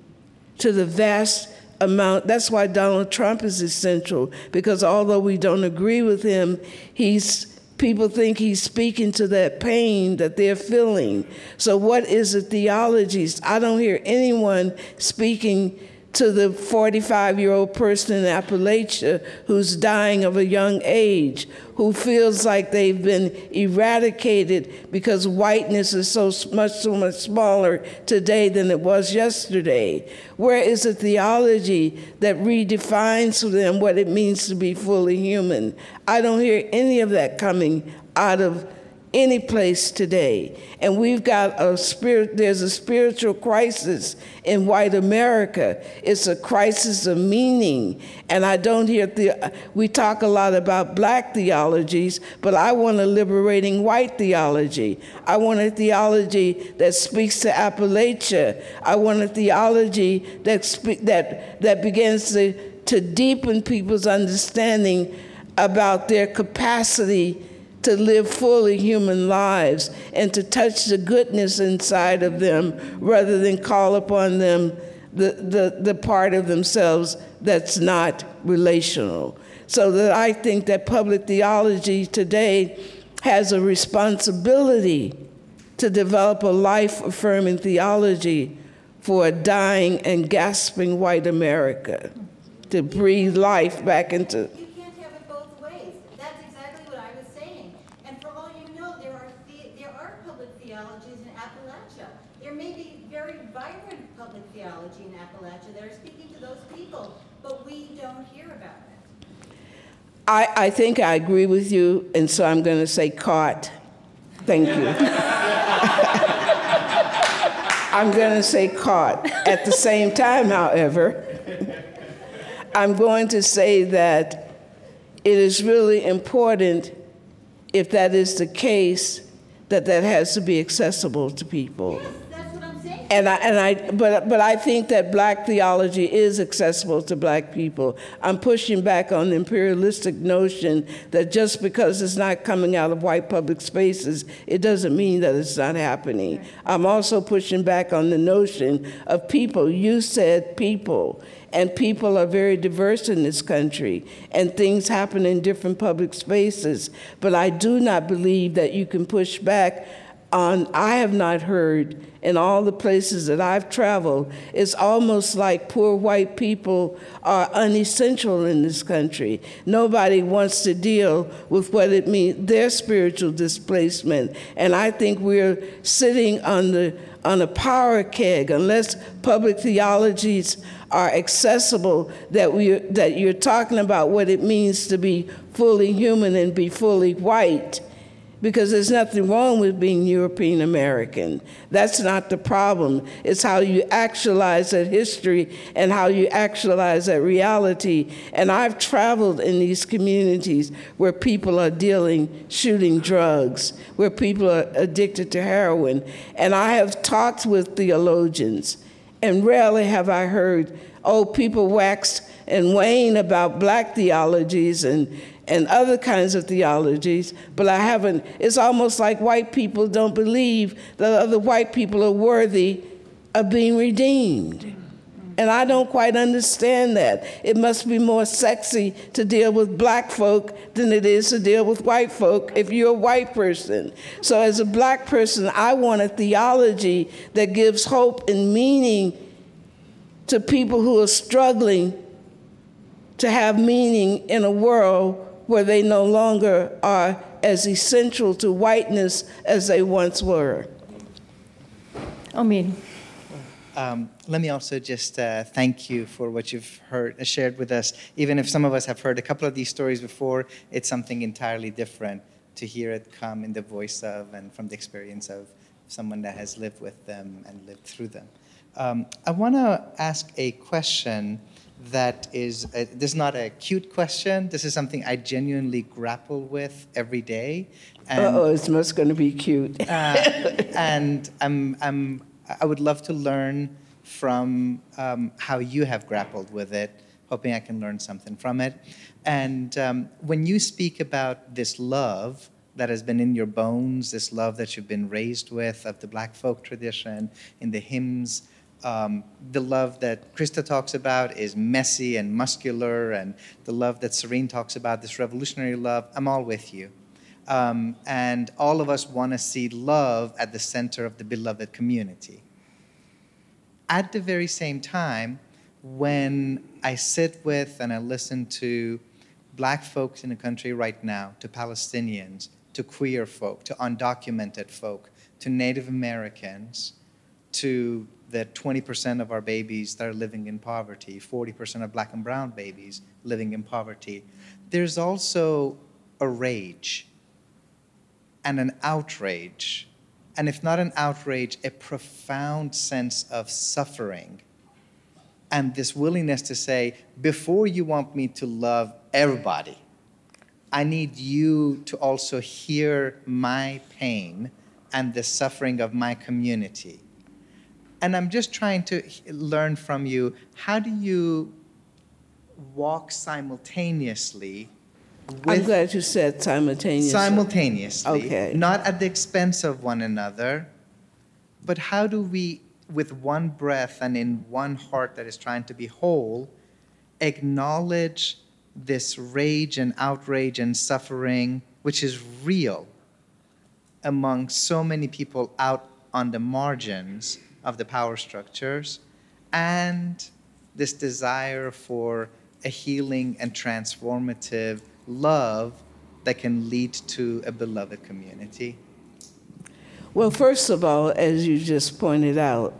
to the vast amount. That's why Donald Trump is essential, because although we don't agree with him, he's people think he's speaking to that pain that they're feeling. So what is the theologies? I don't hear anyone speaking to the 45 year old person in Appalachia who's dying of a young age, who feels like they've been eradicated because whiteness is so much, so much smaller today than it was yesterday? Where is the theology that redefines for them what it means to be fully human? I don't hear any of that coming out of any place today. And we've got a spirit, there's a spiritual crisis in white America. It's a crisis of meaning. And I don't hear, the, we talk a lot about black theologies, but I want a liberating white theology. I want a theology that speaks to Appalachia. I want a theology that, spe- that, that begins to, to deepen people's understanding about their capacity to live fully human lives and to touch the goodness inside of them rather than call upon them the, the, the part of themselves that's not relational. So that I think that public theology today has a responsibility to develop a life affirming theology for a dying and gasping white America, to breathe life back into I, I think I agree with you, and so I'm going to say caught. Thank you. <laughs> I'm going to say caught. At the same time, however, I'm going to say that it is really important, if that is the case, that that has to be accessible to people. And I, and I, but, but I think that black theology is accessible to black people. I'm pushing back on the imperialistic notion that just because it's not coming out of white public spaces, it doesn't mean that it's not happening. I'm also pushing back on the notion of people. You said people, and people are very diverse in this country, and things happen in different public spaces. But I do not believe that you can push back on, I have not heard in all the places that I've traveled, it's almost like poor white people are unessential in this country. Nobody wants to deal with what it means, their spiritual displacement. And I think we're sitting on, the, on a power keg unless public theologies are accessible, that, we, that you're talking about what it means to be fully human and be fully white because there's nothing wrong with being European American. That's not the problem. It's how you actualize that history and how you actualize that reality. And I've traveled in these communities where people are dealing, shooting drugs, where people are addicted to heroin. And I have talked with theologians, and rarely have I heard, oh, people waxed and wane about black theologies and and other kinds of theologies, but I haven't. It's almost like white people don't believe that other white people are worthy of being redeemed. And I don't quite understand that. It must be more sexy to deal with black folk than it is to deal with white folk if you're a white person. So, as a black person, I want a theology that gives hope and meaning to people who are struggling to have meaning in a world where they no longer are as essential to whiteness as they once were. Omid. Um, let me also just uh, thank you for what you've heard, uh, shared with us. Even if some of us have heard a couple of these stories before, it's something entirely different to hear it come in the voice of and from the experience of someone that has lived with them and lived through them. Um, I want to ask a question that is a, this is not a cute question. This is something I genuinely grapple with every day. oh, it's most going to be cute. uh, and I'm, I'm, I would love to learn from um, how you have grappled with it, hoping I can learn something from it. And um, when you speak about this love that has been in your bones, this love that you've been raised with of the Black folk tradition, in the hymns um, the love that Krista talks about is messy and muscular, and the love that Serene talks about, this revolutionary love, I'm all with you. Um, and all of us want to see love at the center of the beloved community. At the very same time, when I sit with and I listen to black folks in the country right now, to Palestinians, to queer folk, to undocumented folk, to Native Americans, to the 20% of our babies that are living in poverty, 40% of black and brown babies living in poverty. There's also a rage and an outrage, and if not an outrage, a profound sense of suffering and this willingness to say, before you want me to love everybody, I need you to also hear my pain and the suffering of my community. And I'm just trying to learn from you how do you walk simultaneously? I'm glad you said simultaneously. Simultaneously. Okay. Not at the expense of one another, but how do we, with one breath and in one heart that is trying to be whole, acknowledge this rage and outrage and suffering, which is real among so many people out on the margins of the power structures, and this desire for a healing and transformative love that can lead to a beloved community? Well, first of all, as you just pointed out,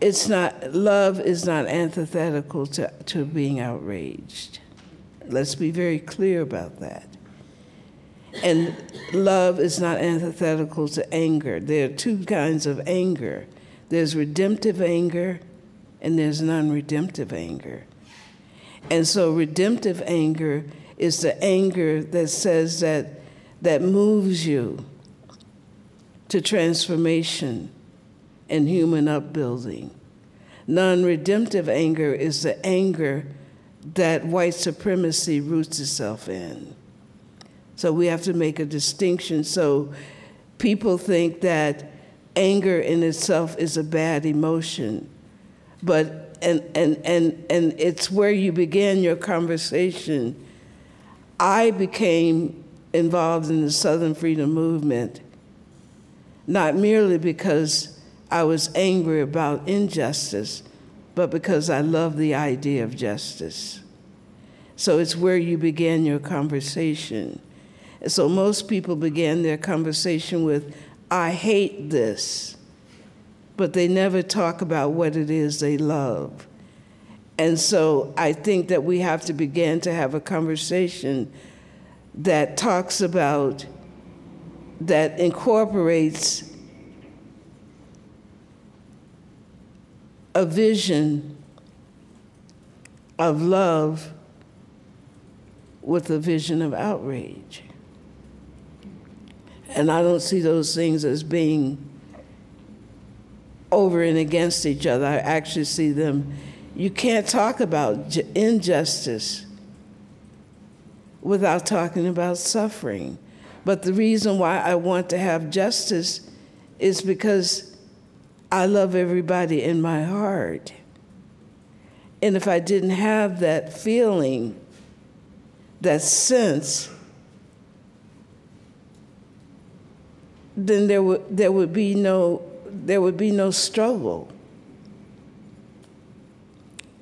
it's not love is not antithetical to, to being outraged. Let's be very clear about that. And love is not antithetical to anger. There are two kinds of anger. There's redemptive anger and there's non-redemptive anger. And so redemptive anger is the anger that says that that moves you to transformation and human upbuilding. Non redemptive anger is the anger that white supremacy roots itself in. So we have to make a distinction. So people think that anger in itself is a bad emotion, but and and and and it's where you began your conversation. I became involved in the Southern Freedom Movement not merely because I was angry about injustice, but because I love the idea of justice. So it's where you began your conversation. So most people began their conversation with, I hate this, but they never talk about what it is they love. And so I think that we have to begin to have a conversation that talks about, that incorporates a vision of love with a vision of outrage. And I don't see those things as being over and against each other. I actually see them, you can't talk about injustice without talking about suffering. But the reason why I want to have justice is because I love everybody in my heart. And if I didn't have that feeling, that sense, then there would, there would be no there would be no struggle.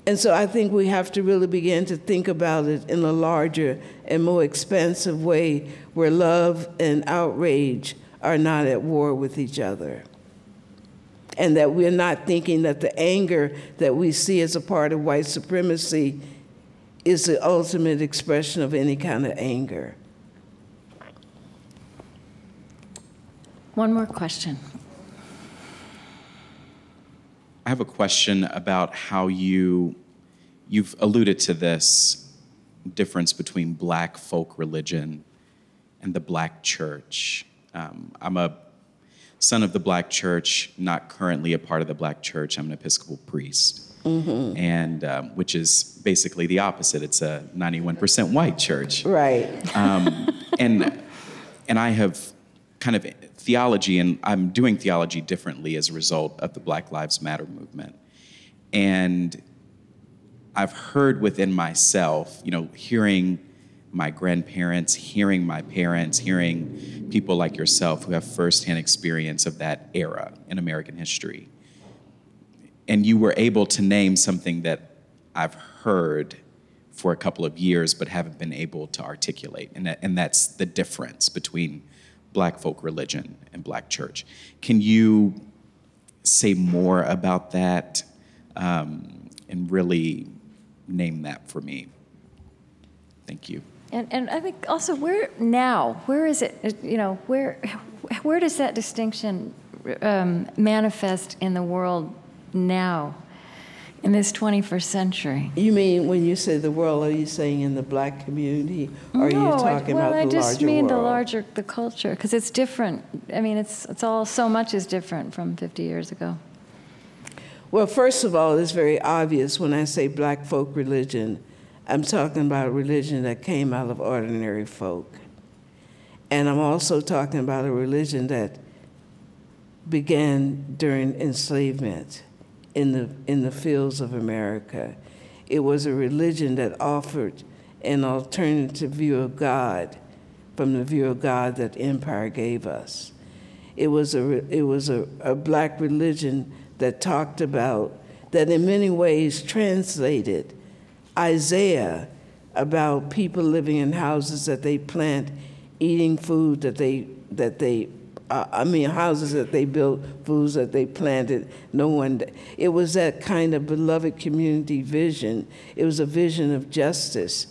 And so I think we have to really begin to think about it in a larger and more expansive way where love and outrage are not at war with each other. And that we're not thinking that the anger that we see as a part of white supremacy is the ultimate expression of any kind of anger. One more question. I have a question about how you you've alluded to this difference between black folk religion and the black church. Um, I'm a son of the black church, not currently a part of the black church. I'm an Episcopal priest, mm-hmm. and um, which is basically the opposite. It's a 91% white church, right? Um, and and I have kind of theology, and I'm doing theology differently as a result of the Black Lives Matter movement. And I've heard within myself, you know, hearing my grandparents, hearing my parents, hearing people like yourself who have firsthand experience of that era in American history. and you were able to name something that I've heard for a couple of years but haven't been able to articulate, and, that, and that's the difference between black folk religion and black church. Can you say more about that um, and really name that for me? Thank you. And, and I think also where now, where is it, you know, where, where does that distinction um, manifest in the world now, in this 21st century? You mean when you say the world, are you saying in the black community? Or no, are you talking well, about I the just larger mean world? the larger, the culture, because it's different. I mean, it's, it's all, so much is different from 50 years ago. Well, first of all, it's very obvious when I say black folk religion, I'm talking about a religion that came out of ordinary folk. And I'm also talking about a religion that began during enslavement in the, in the fields of America. It was a religion that offered an alternative view of God from the view of God that empire gave us. It was a, it was a, a black religion that talked about, that in many ways translated Isaiah about people living in houses that they plant, eating food that they, that they uh, I mean, houses that they built, foods that they planted. No one. It was that kind of beloved community vision. It was a vision of justice,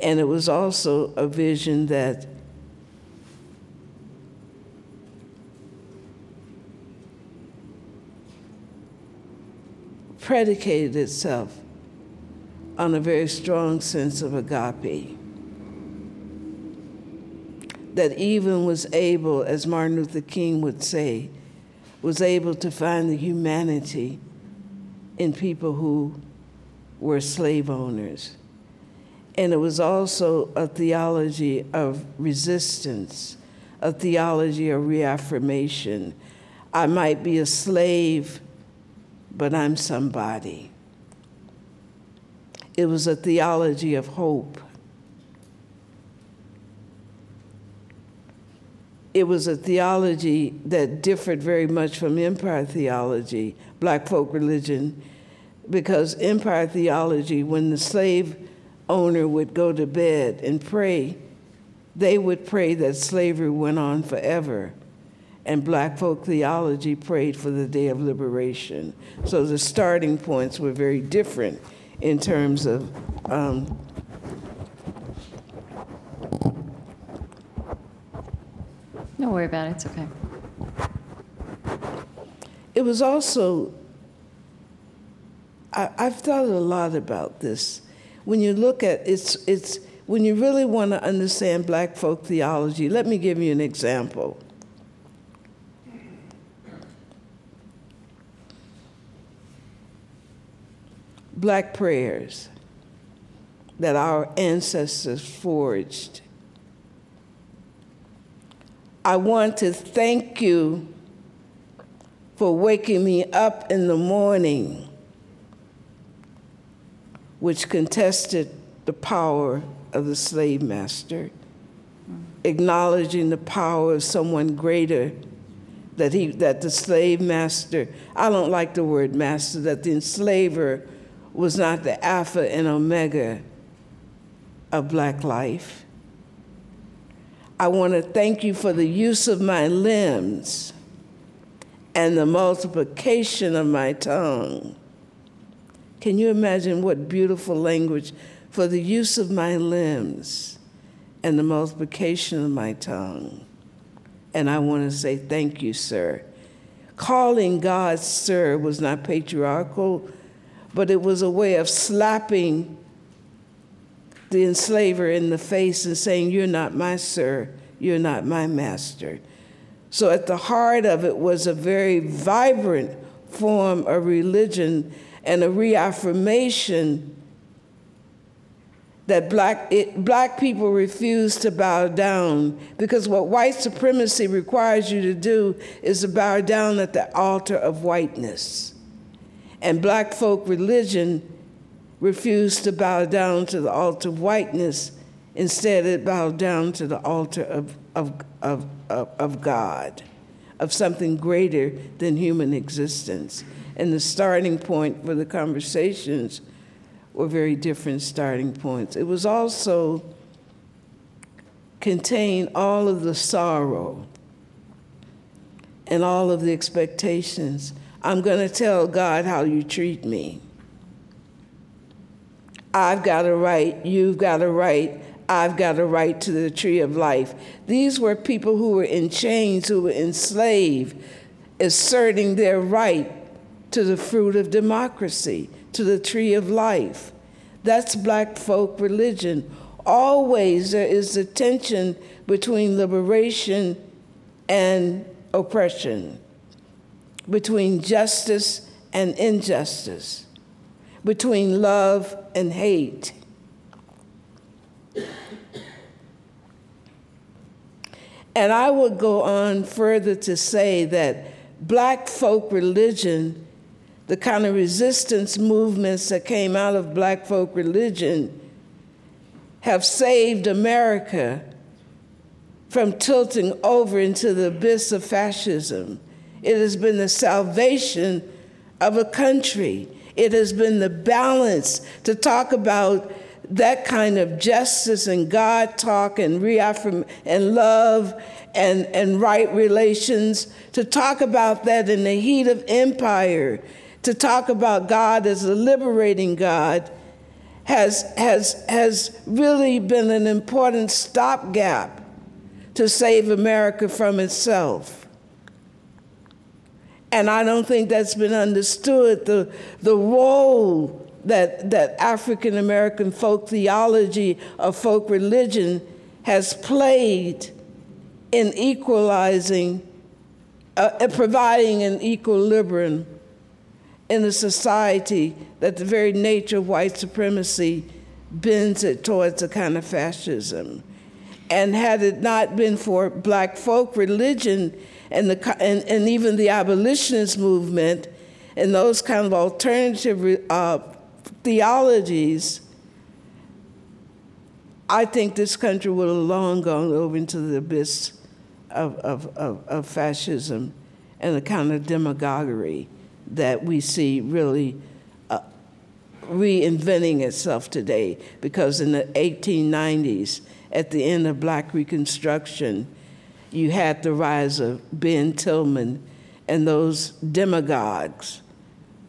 and it was also a vision that predicated itself on a very strong sense of agape. That even was able, as Martin Luther King would say, was able to find the humanity in people who were slave owners. And it was also a theology of resistance, a theology of reaffirmation. I might be a slave, but I'm somebody. It was a theology of hope. It was a theology that differed very much from empire theology, black folk religion, because empire theology, when the slave owner would go to bed and pray, they would pray that slavery went on forever. And black folk theology prayed for the day of liberation. So the starting points were very different in terms of um, Don't worry about it, it's okay. it was also I, I've thought a lot about this. When you look at it's it's when you really want to understand black folk theology, let me give you an example. Black prayers that our ancestors forged. I want to thank you for waking me up in the morning, which contested the power of the slave master, acknowledging the power of someone greater that he that the slave master, I don't like the word master, that the enslaver was not the alpha and omega of black life. I want to thank you for the use of my limbs and the multiplication of my tongue. Can you imagine what beautiful language for the use of my limbs and the multiplication of my tongue? And I want to say thank you, sir. Calling God sir was not patriarchal, but it was a way of slapping the enslaver in the face and saying, You're not my sir, you're not my master. So at the heart of it was a very vibrant form of religion and a reaffirmation that black, it, black people refuse to bow down because what white supremacy requires you to do is to bow down at the altar of whiteness. And black folk religion refused to bow down to the altar of whiteness. Instead, it bowed down to the altar of, of, of, of, of God, of something greater than human existence. and the starting point for the conversations were very different starting points. It was also contain all of the sorrow and all of the expectations. I'm going to tell God how you treat me. I've got a right, you've got a right, I've got a right to the tree of life. These were people who were in chains, who were enslaved, asserting their right to the fruit of democracy, to the tree of life. That's black folk religion. Always there is a tension between liberation and oppression, between justice and injustice, between love and hate. And I would go on further to say that black folk religion, the kind of resistance movements that came out of black folk religion, have saved America from tilting over into the abyss of fascism. It has been the salvation of a country. It has been the balance to talk about that kind of justice and God talk and reaffirm and love and, and right relations, to talk about that in the heat of empire, to talk about God as a liberating God has, has, has really been an important stopgap to save America from itself. And I don't think that's been understood the, the role that, that African American folk theology or folk religion has played in equalizing, uh, providing an equilibrium in a society that the very nature of white supremacy bends it towards a kind of fascism. And had it not been for black folk religion and, the, and, and even the abolitionist movement and those kind of alternative uh, theologies, I think this country would have long gone over into the abyss of, of, of, of fascism and the kind of demagoguery that we see really uh, reinventing itself today. Because in the 1890s, at the end of Black Reconstruction, you had the rise of Ben Tillman and those demagogues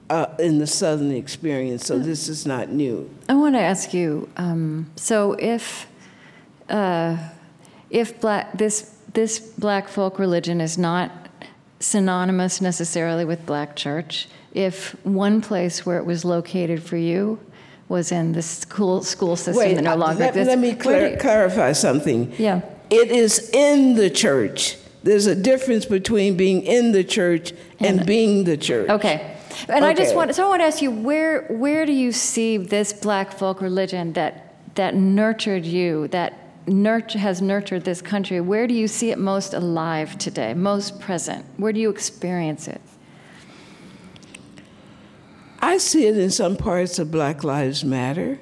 uh, in the Southern experience. So this is not new. I want to ask you. Um, so if uh, if black this this black folk religion is not synonymous necessarily with black church, if one place where it was located for you was in the school school system Wait, that no longer let, exists. let me clar- clarify something. Yeah. It is in the church. There's a difference between being in the church and, And- being the church. Okay. And I just want so I want to ask you where where do you see this black folk religion that that nurtured you that nurt- has nurtured this country where do you see it most alive today most present where do you experience it I see it in some parts of Black Lives Matter.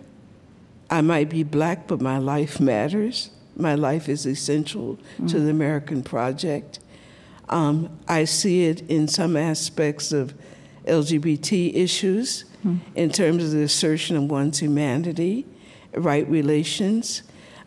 I might be black, but my life matters. My life is essential to the American project. Um, I see it in some aspects of LGBT issues in terms of the assertion of one's humanity, right relations.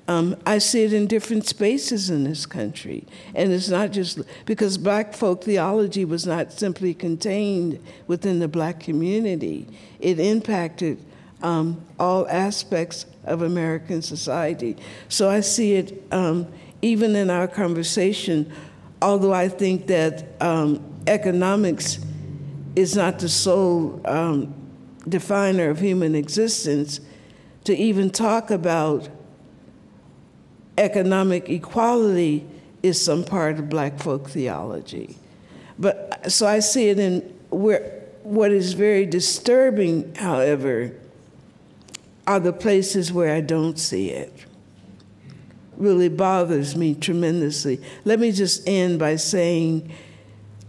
Um, I see it in different spaces in this country. And it's not just because black folk theology was not simply contained within the black community, it impacted um, all aspects of American society. So I see it um, even in our conversation, although I think that um, economics is not the sole um, definer of human existence, to even talk about economic equality is some part of black folk theology. But so I see it in where what is very disturbing, however, are the places where I don't see it. Really bothers me tremendously. Let me just end by saying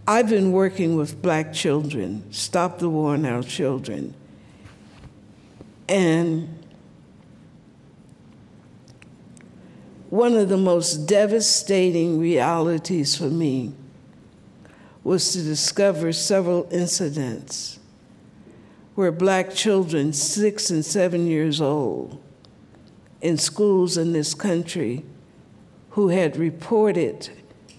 I've been working with black children, Stop the War on Our Children. And one of the most devastating realities for me was to discover several incidents where black children, six and seven years old, in schools in this country, who had reported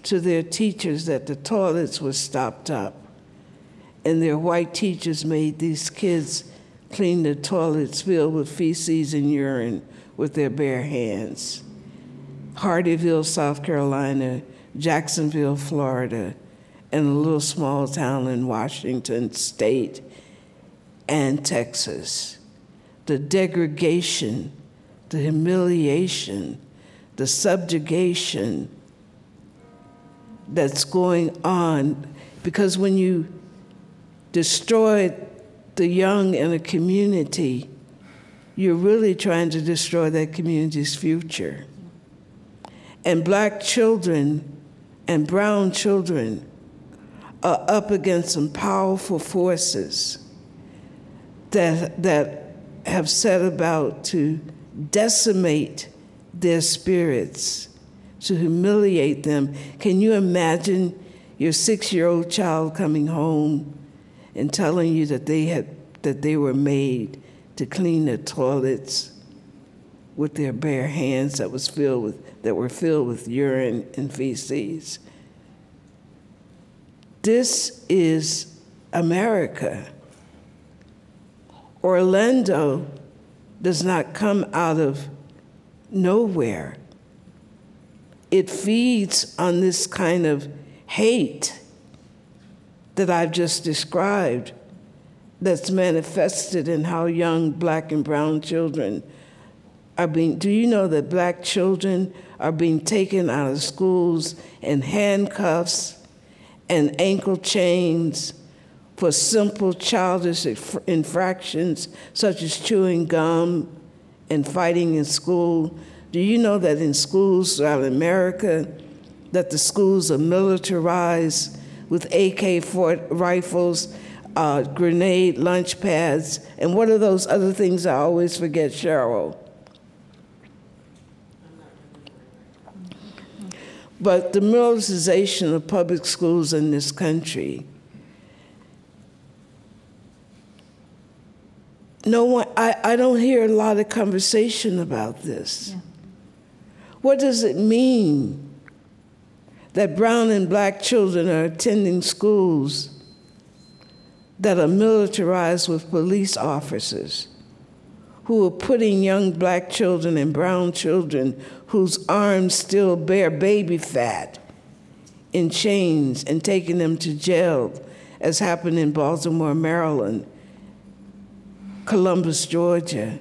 to their teachers that the toilets were stopped up. And their white teachers made these kids clean the toilets filled with feces and urine with their bare hands. Hardeeville, South Carolina, Jacksonville, Florida, and a little small town in Washington state and Texas. The degradation, the humiliation, the subjugation that's going on because when you destroy the young in a community, you're really trying to destroy that community's future. And black children and brown children are up against some powerful forces that, that have set about to decimate their spirits, to humiliate them. Can you imagine your six year old child coming home and telling you that they, had, that they were made to clean their toilets with their bare hands that, was filled with, that were filled with urine and feces? This is America. Orlando does not come out of nowhere. It feeds on this kind of hate that I've just described that's manifested in how young black and brown children are being. Do you know that black children are being taken out of schools in handcuffs and ankle chains for simple childish infractions such as chewing gum and fighting in school. Do you know that in schools throughout America, that the schools are militarized with AK rifles, uh, grenade launch pads, and what are those other things I always forget, Cheryl? But the militarization of public schools in this country, no one, I, I don't hear a lot of conversation about this. Yeah. What does it mean that brown and black children are attending schools that are militarized with police officers? who are putting young black children and brown children whose arms still bear baby fat in chains and taking them to jail, as happened in Baltimore, Maryland, Columbus, Georgia,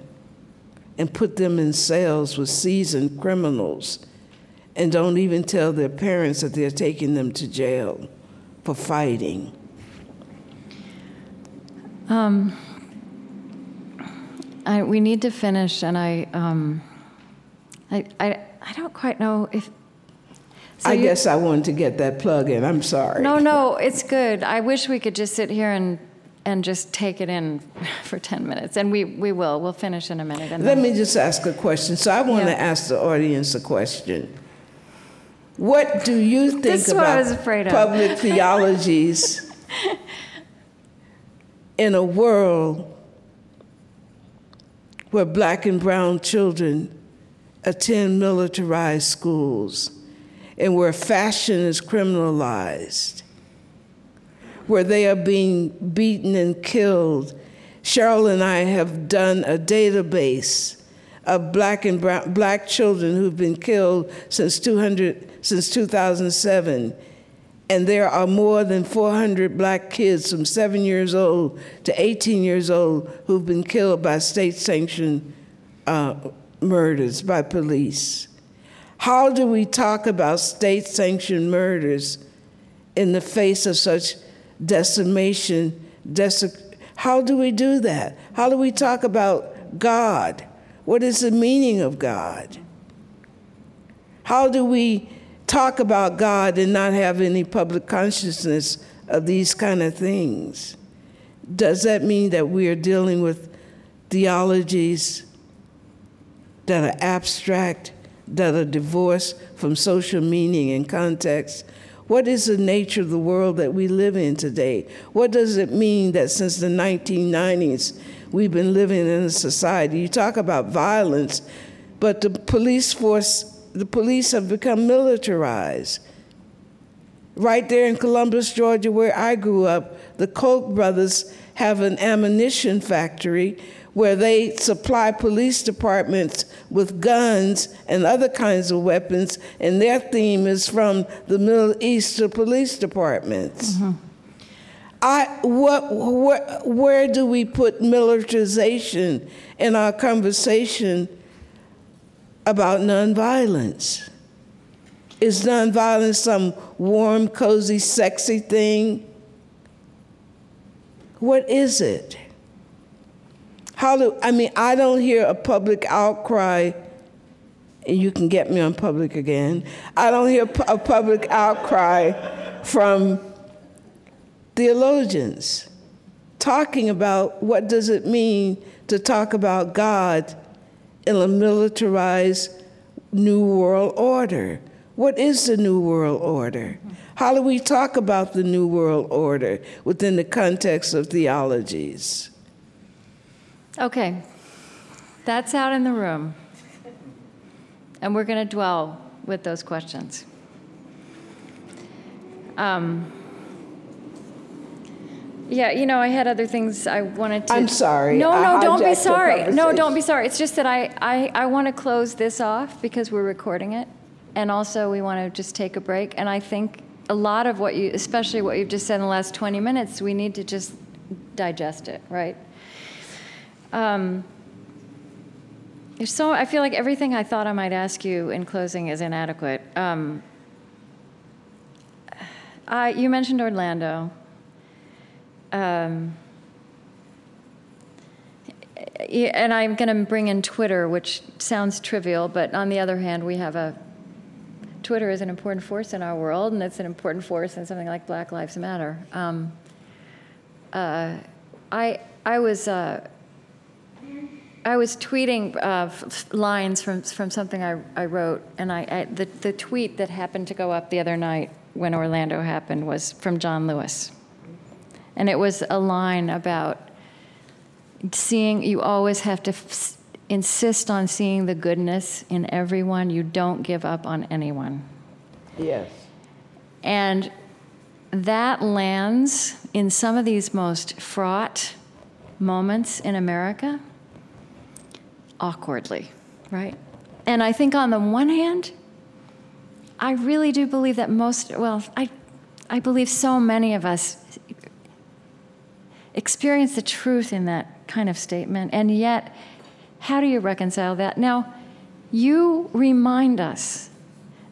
and put them in cells with seasoned criminals and don't even tell their parents that they're taking them to jail for fighting. Um, I, we need to finish, and I, um, I, I, I don't quite know if. So I you, guess I wanted to get that plug in. I'm sorry. No, no, it's good. I wish we could just sit here and and just take it in <laughs> for 10 minutes. And we, we will. We'll finish in a minute. Let then, me just ask a question. So I want yeah. to ask the audience a question. What do you think about public <laughs> theologies in a world where black and brown children attend militarized schools and where fashion is criminalized, where they are being beaten and killed. Cheryl and I have done a database of black and brown, black children who've been killed since 200 since 2007 and there are more than 400 black kids from seven years old to 18 years old who've been killed by state sanctioned uh, murders by police. How do we talk about state sanctioned murders in the face of such decimation? How do we do that? How do we talk about God? What is the meaning of God? How do we talk about God and not have any public consciousness of these kind of things. Does that mean that we are dealing with theologies that are abstract, that are divorced from social meaning and context? What is the nature of the world that we live in today? What does it mean that since the 1990s we've been living in a society? You talk about violence, but the police force, the police have become militarized. Right there in Columbus, Georgia, where I grew up, the Koch brothers have an ammunition factory where they supply police departments with guns and other kinds of weapons, and their theme is from the Middle East to police departments. Mm-hmm. I, what, where, where do we put militarization in our conversation about nonviolence? Is nonviolence some warm, cozy, sexy thing? What is it? How do, I mean, I don't hear a public outcry, and you can get me on public again. I don't hear a public outcry from theologians talking about what does it mean to talk about God in a militarized new world order. What is the new world order? How do we talk about the new world order within the context of theologies? Okay, that's out in the room. And we're going to dwell with those questions. Um, yeah, you know, I had other things I wanted to. I'm sorry. No, no, don't be sorry. No, don't be sorry. It's just that I, I, I want to close this off because we're recording it. And also, we want to just take a break. And I think a lot of what you, especially what you've just said in the last 20 minutes, we need to just digest it, right? Um, so I feel like everything I thought I might ask you in closing is inadequate. Um, I, you mentioned Orlando. Um, and I'm going to bring in Twitter, which sounds trivial, but on the other hand, we have a Twitter is an important force in our world, and it's an important force in something like Black Lives Matter. Um, uh, I I was uh, I was tweeting uh, lines from, from something I, I wrote, and I, I, the, the tweet that happened to go up the other night when Orlando happened was from John Lewis. And it was a line about seeing, you always have to f- insist on seeing the goodness in everyone. You don't give up on anyone. Yes. And that lands in some of these most fraught moments in America awkwardly, right? And I think on the one hand, I really do believe that most, well, I, I believe so many of us experience the truth in that kind of statement, and yet, how do you reconcile that? Now, you remind us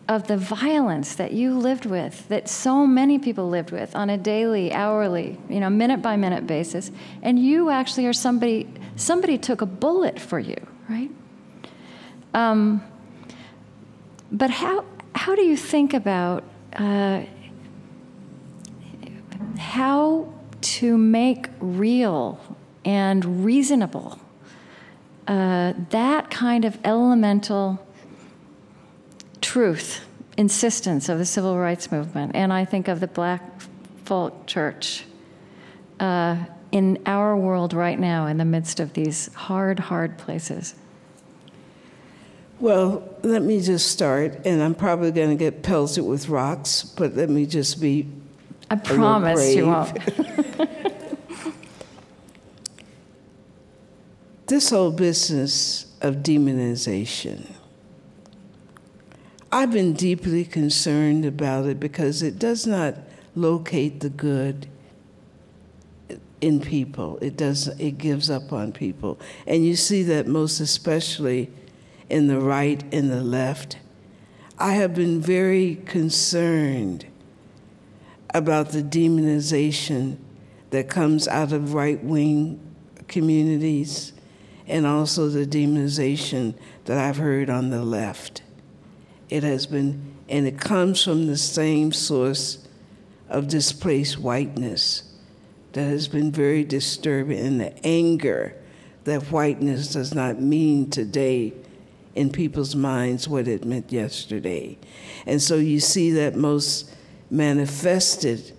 of the violence that you lived with, that so many people lived with on a daily, hourly, you know, minute by minute basis, and you actually are somebody, somebody took a bullet for you right? Um, but how, how do you think about uh, how to make real and reasonable uh, that kind of elemental truth, insistence of the civil rights movement? And I think of the Black Folk Church. Uh, in our world right now, in the midst of these hard, hard places? Well, let me just start, and I'm probably going to get pelted with rocks, but let me just be. I promise you won't. <laughs> this whole business of demonization, I've been deeply concerned about it because it does not locate the good in people. It does. It gives up on people, and you see that most especially in the right and the left. I have been very concerned about the demonization that comes out of right wing communities and also the demonization that I've heard on the left. It has been, and it comes from the same source of displaced whiteness that has been very disturbing, and the anger that whiteness does not mean today in people's minds what it meant yesterday. And so you see that most manifested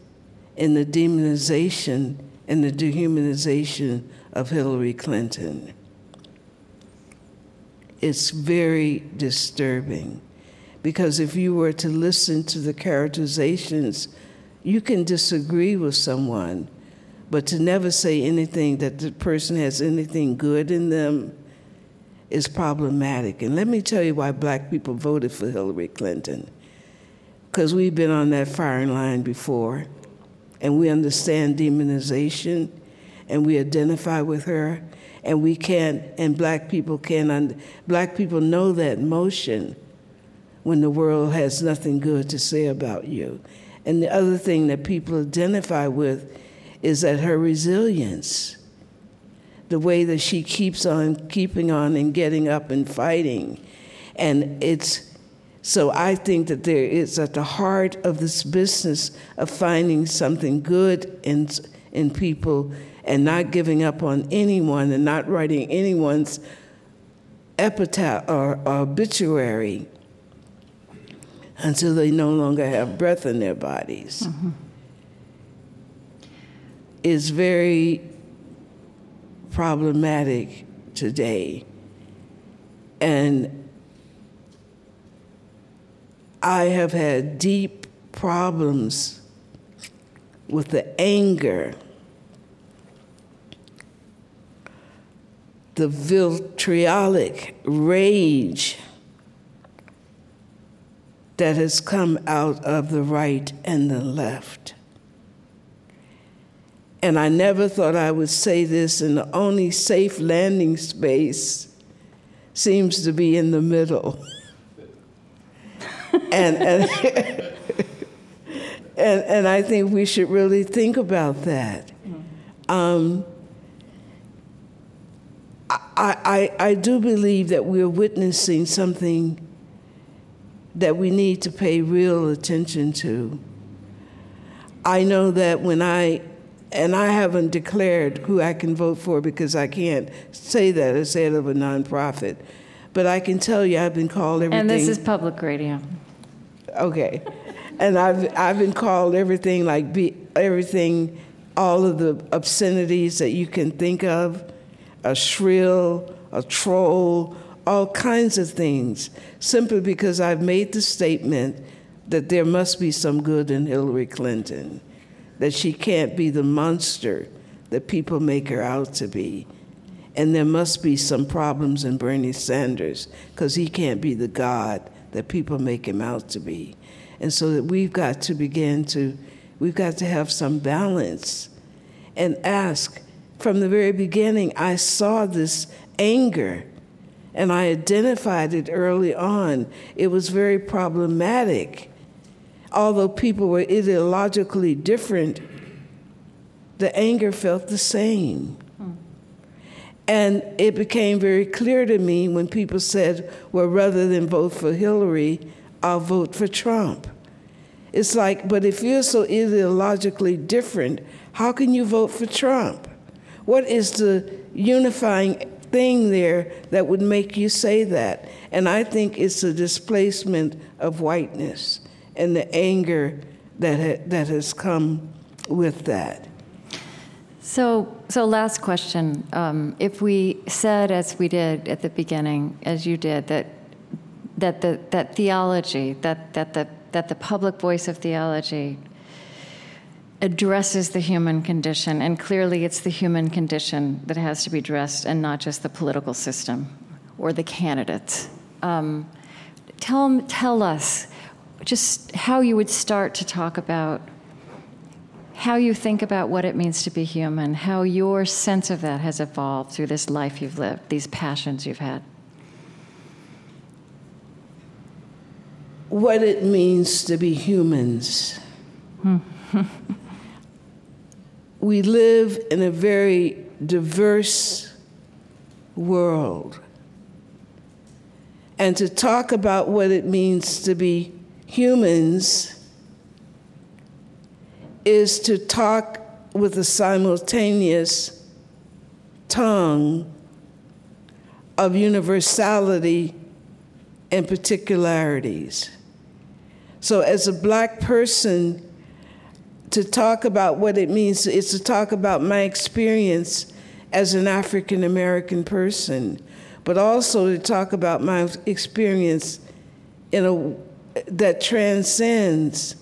in the demonization and the dehumanization of Hillary Clinton. It's very disturbing because if you were to listen to the characterizations, you can disagree with someone, but to never say anything that the person has anything good in them is problematic. And let me tell you why black people voted for Hillary Clinton. Because we've been on that firing line before, and we understand demonization, and we identify with her, and we can't, and black people can, un, black people know that motion when the world has nothing good to say about you. And the other thing that people identify with is that her resilience, the way that she keeps on keeping on and getting up and fighting. And it's so I think that there is at the heart of this business of finding something good in, in people and not giving up on anyone and not writing anyone's epitaph or, or obituary until they no longer have breath in their bodies mm-hmm. Is very problematic today. And I have had deep problems with the anger, the vitriolic rage that has come out of the right and the left. And I never thought I would say this, and the only safe landing space seems to be in the middle. <laughs> and, and, and, and, I think we should really think about that. Um, I, I, I do believe that we're witnessing something that we need to pay real attention to. I know that when I, and I haven't declared who I can vote for because I can't say that as head of a nonprofit, but I can tell you I've been called everything. And this is public radio. Okay. and I've, I've been called everything like be, everything, all of the obscenities that you can think of a shrill, a troll, all kinds of things simply because I've made the statement that there must be some good in Hillary Clinton, that she can't be the monster that people make her out to be. And there must be some problems in Bernie Sanders because he can't be the God that people make him out to be. And so that we've got to begin to, we've got to have some balance and ask. From the very beginning, I saw this anger and I identified it early on. It was very problematic. Although people were ideologically different, the anger felt the same. And it became very clear to me when people said, well, rather than vote for Hillary, I'll vote for Trump. It's like, but if you're so ideologically different, how can you vote for Trump? What is the unifying thing there that would make you say that. And I think it's a displacement of whiteness and the anger that, ha- that has come with that. So, so last question. Um, if we said, as we did at the beginning, as you did, that that the that theology, that that the that the public voice of theology addresses the human condition, and clearly it's the human condition that has to be addressed and not just the political system or the candidates. Um, tell, tell us just how you would start to talk about how you think about what it means to be human, how your sense of that has evolved through this life you've lived, these passions you've had. What it means to be humans. Hmm. <laughs> we live in a very diverse world. And to talk about what it means to be humans is to talk with a simultaneous tongue of universality and particularities. So, as a black person, to talk about what it means is to talk about my experience as an African American person, but also to talk about my experience in a that transcends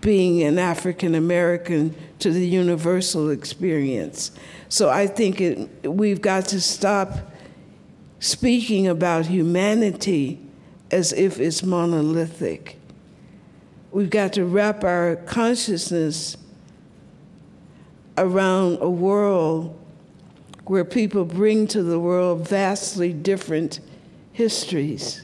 being an African American to the universal experience. So I think it, we've got to stop speaking about humanity as if it's monolithic. We've got to wrap our consciousness around a world where people bring to the world vastly different histories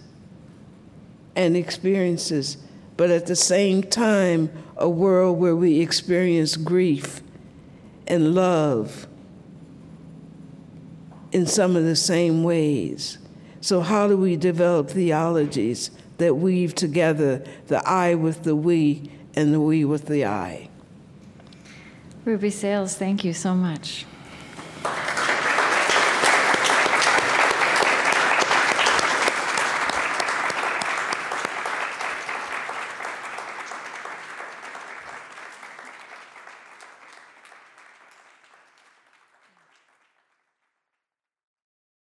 and experiences, but at the same time, a world where we experience grief and love in some of the same ways. So, how do we develop theologies that weave together the I with the we and the we with the I? Ruby Sales, thank you so much.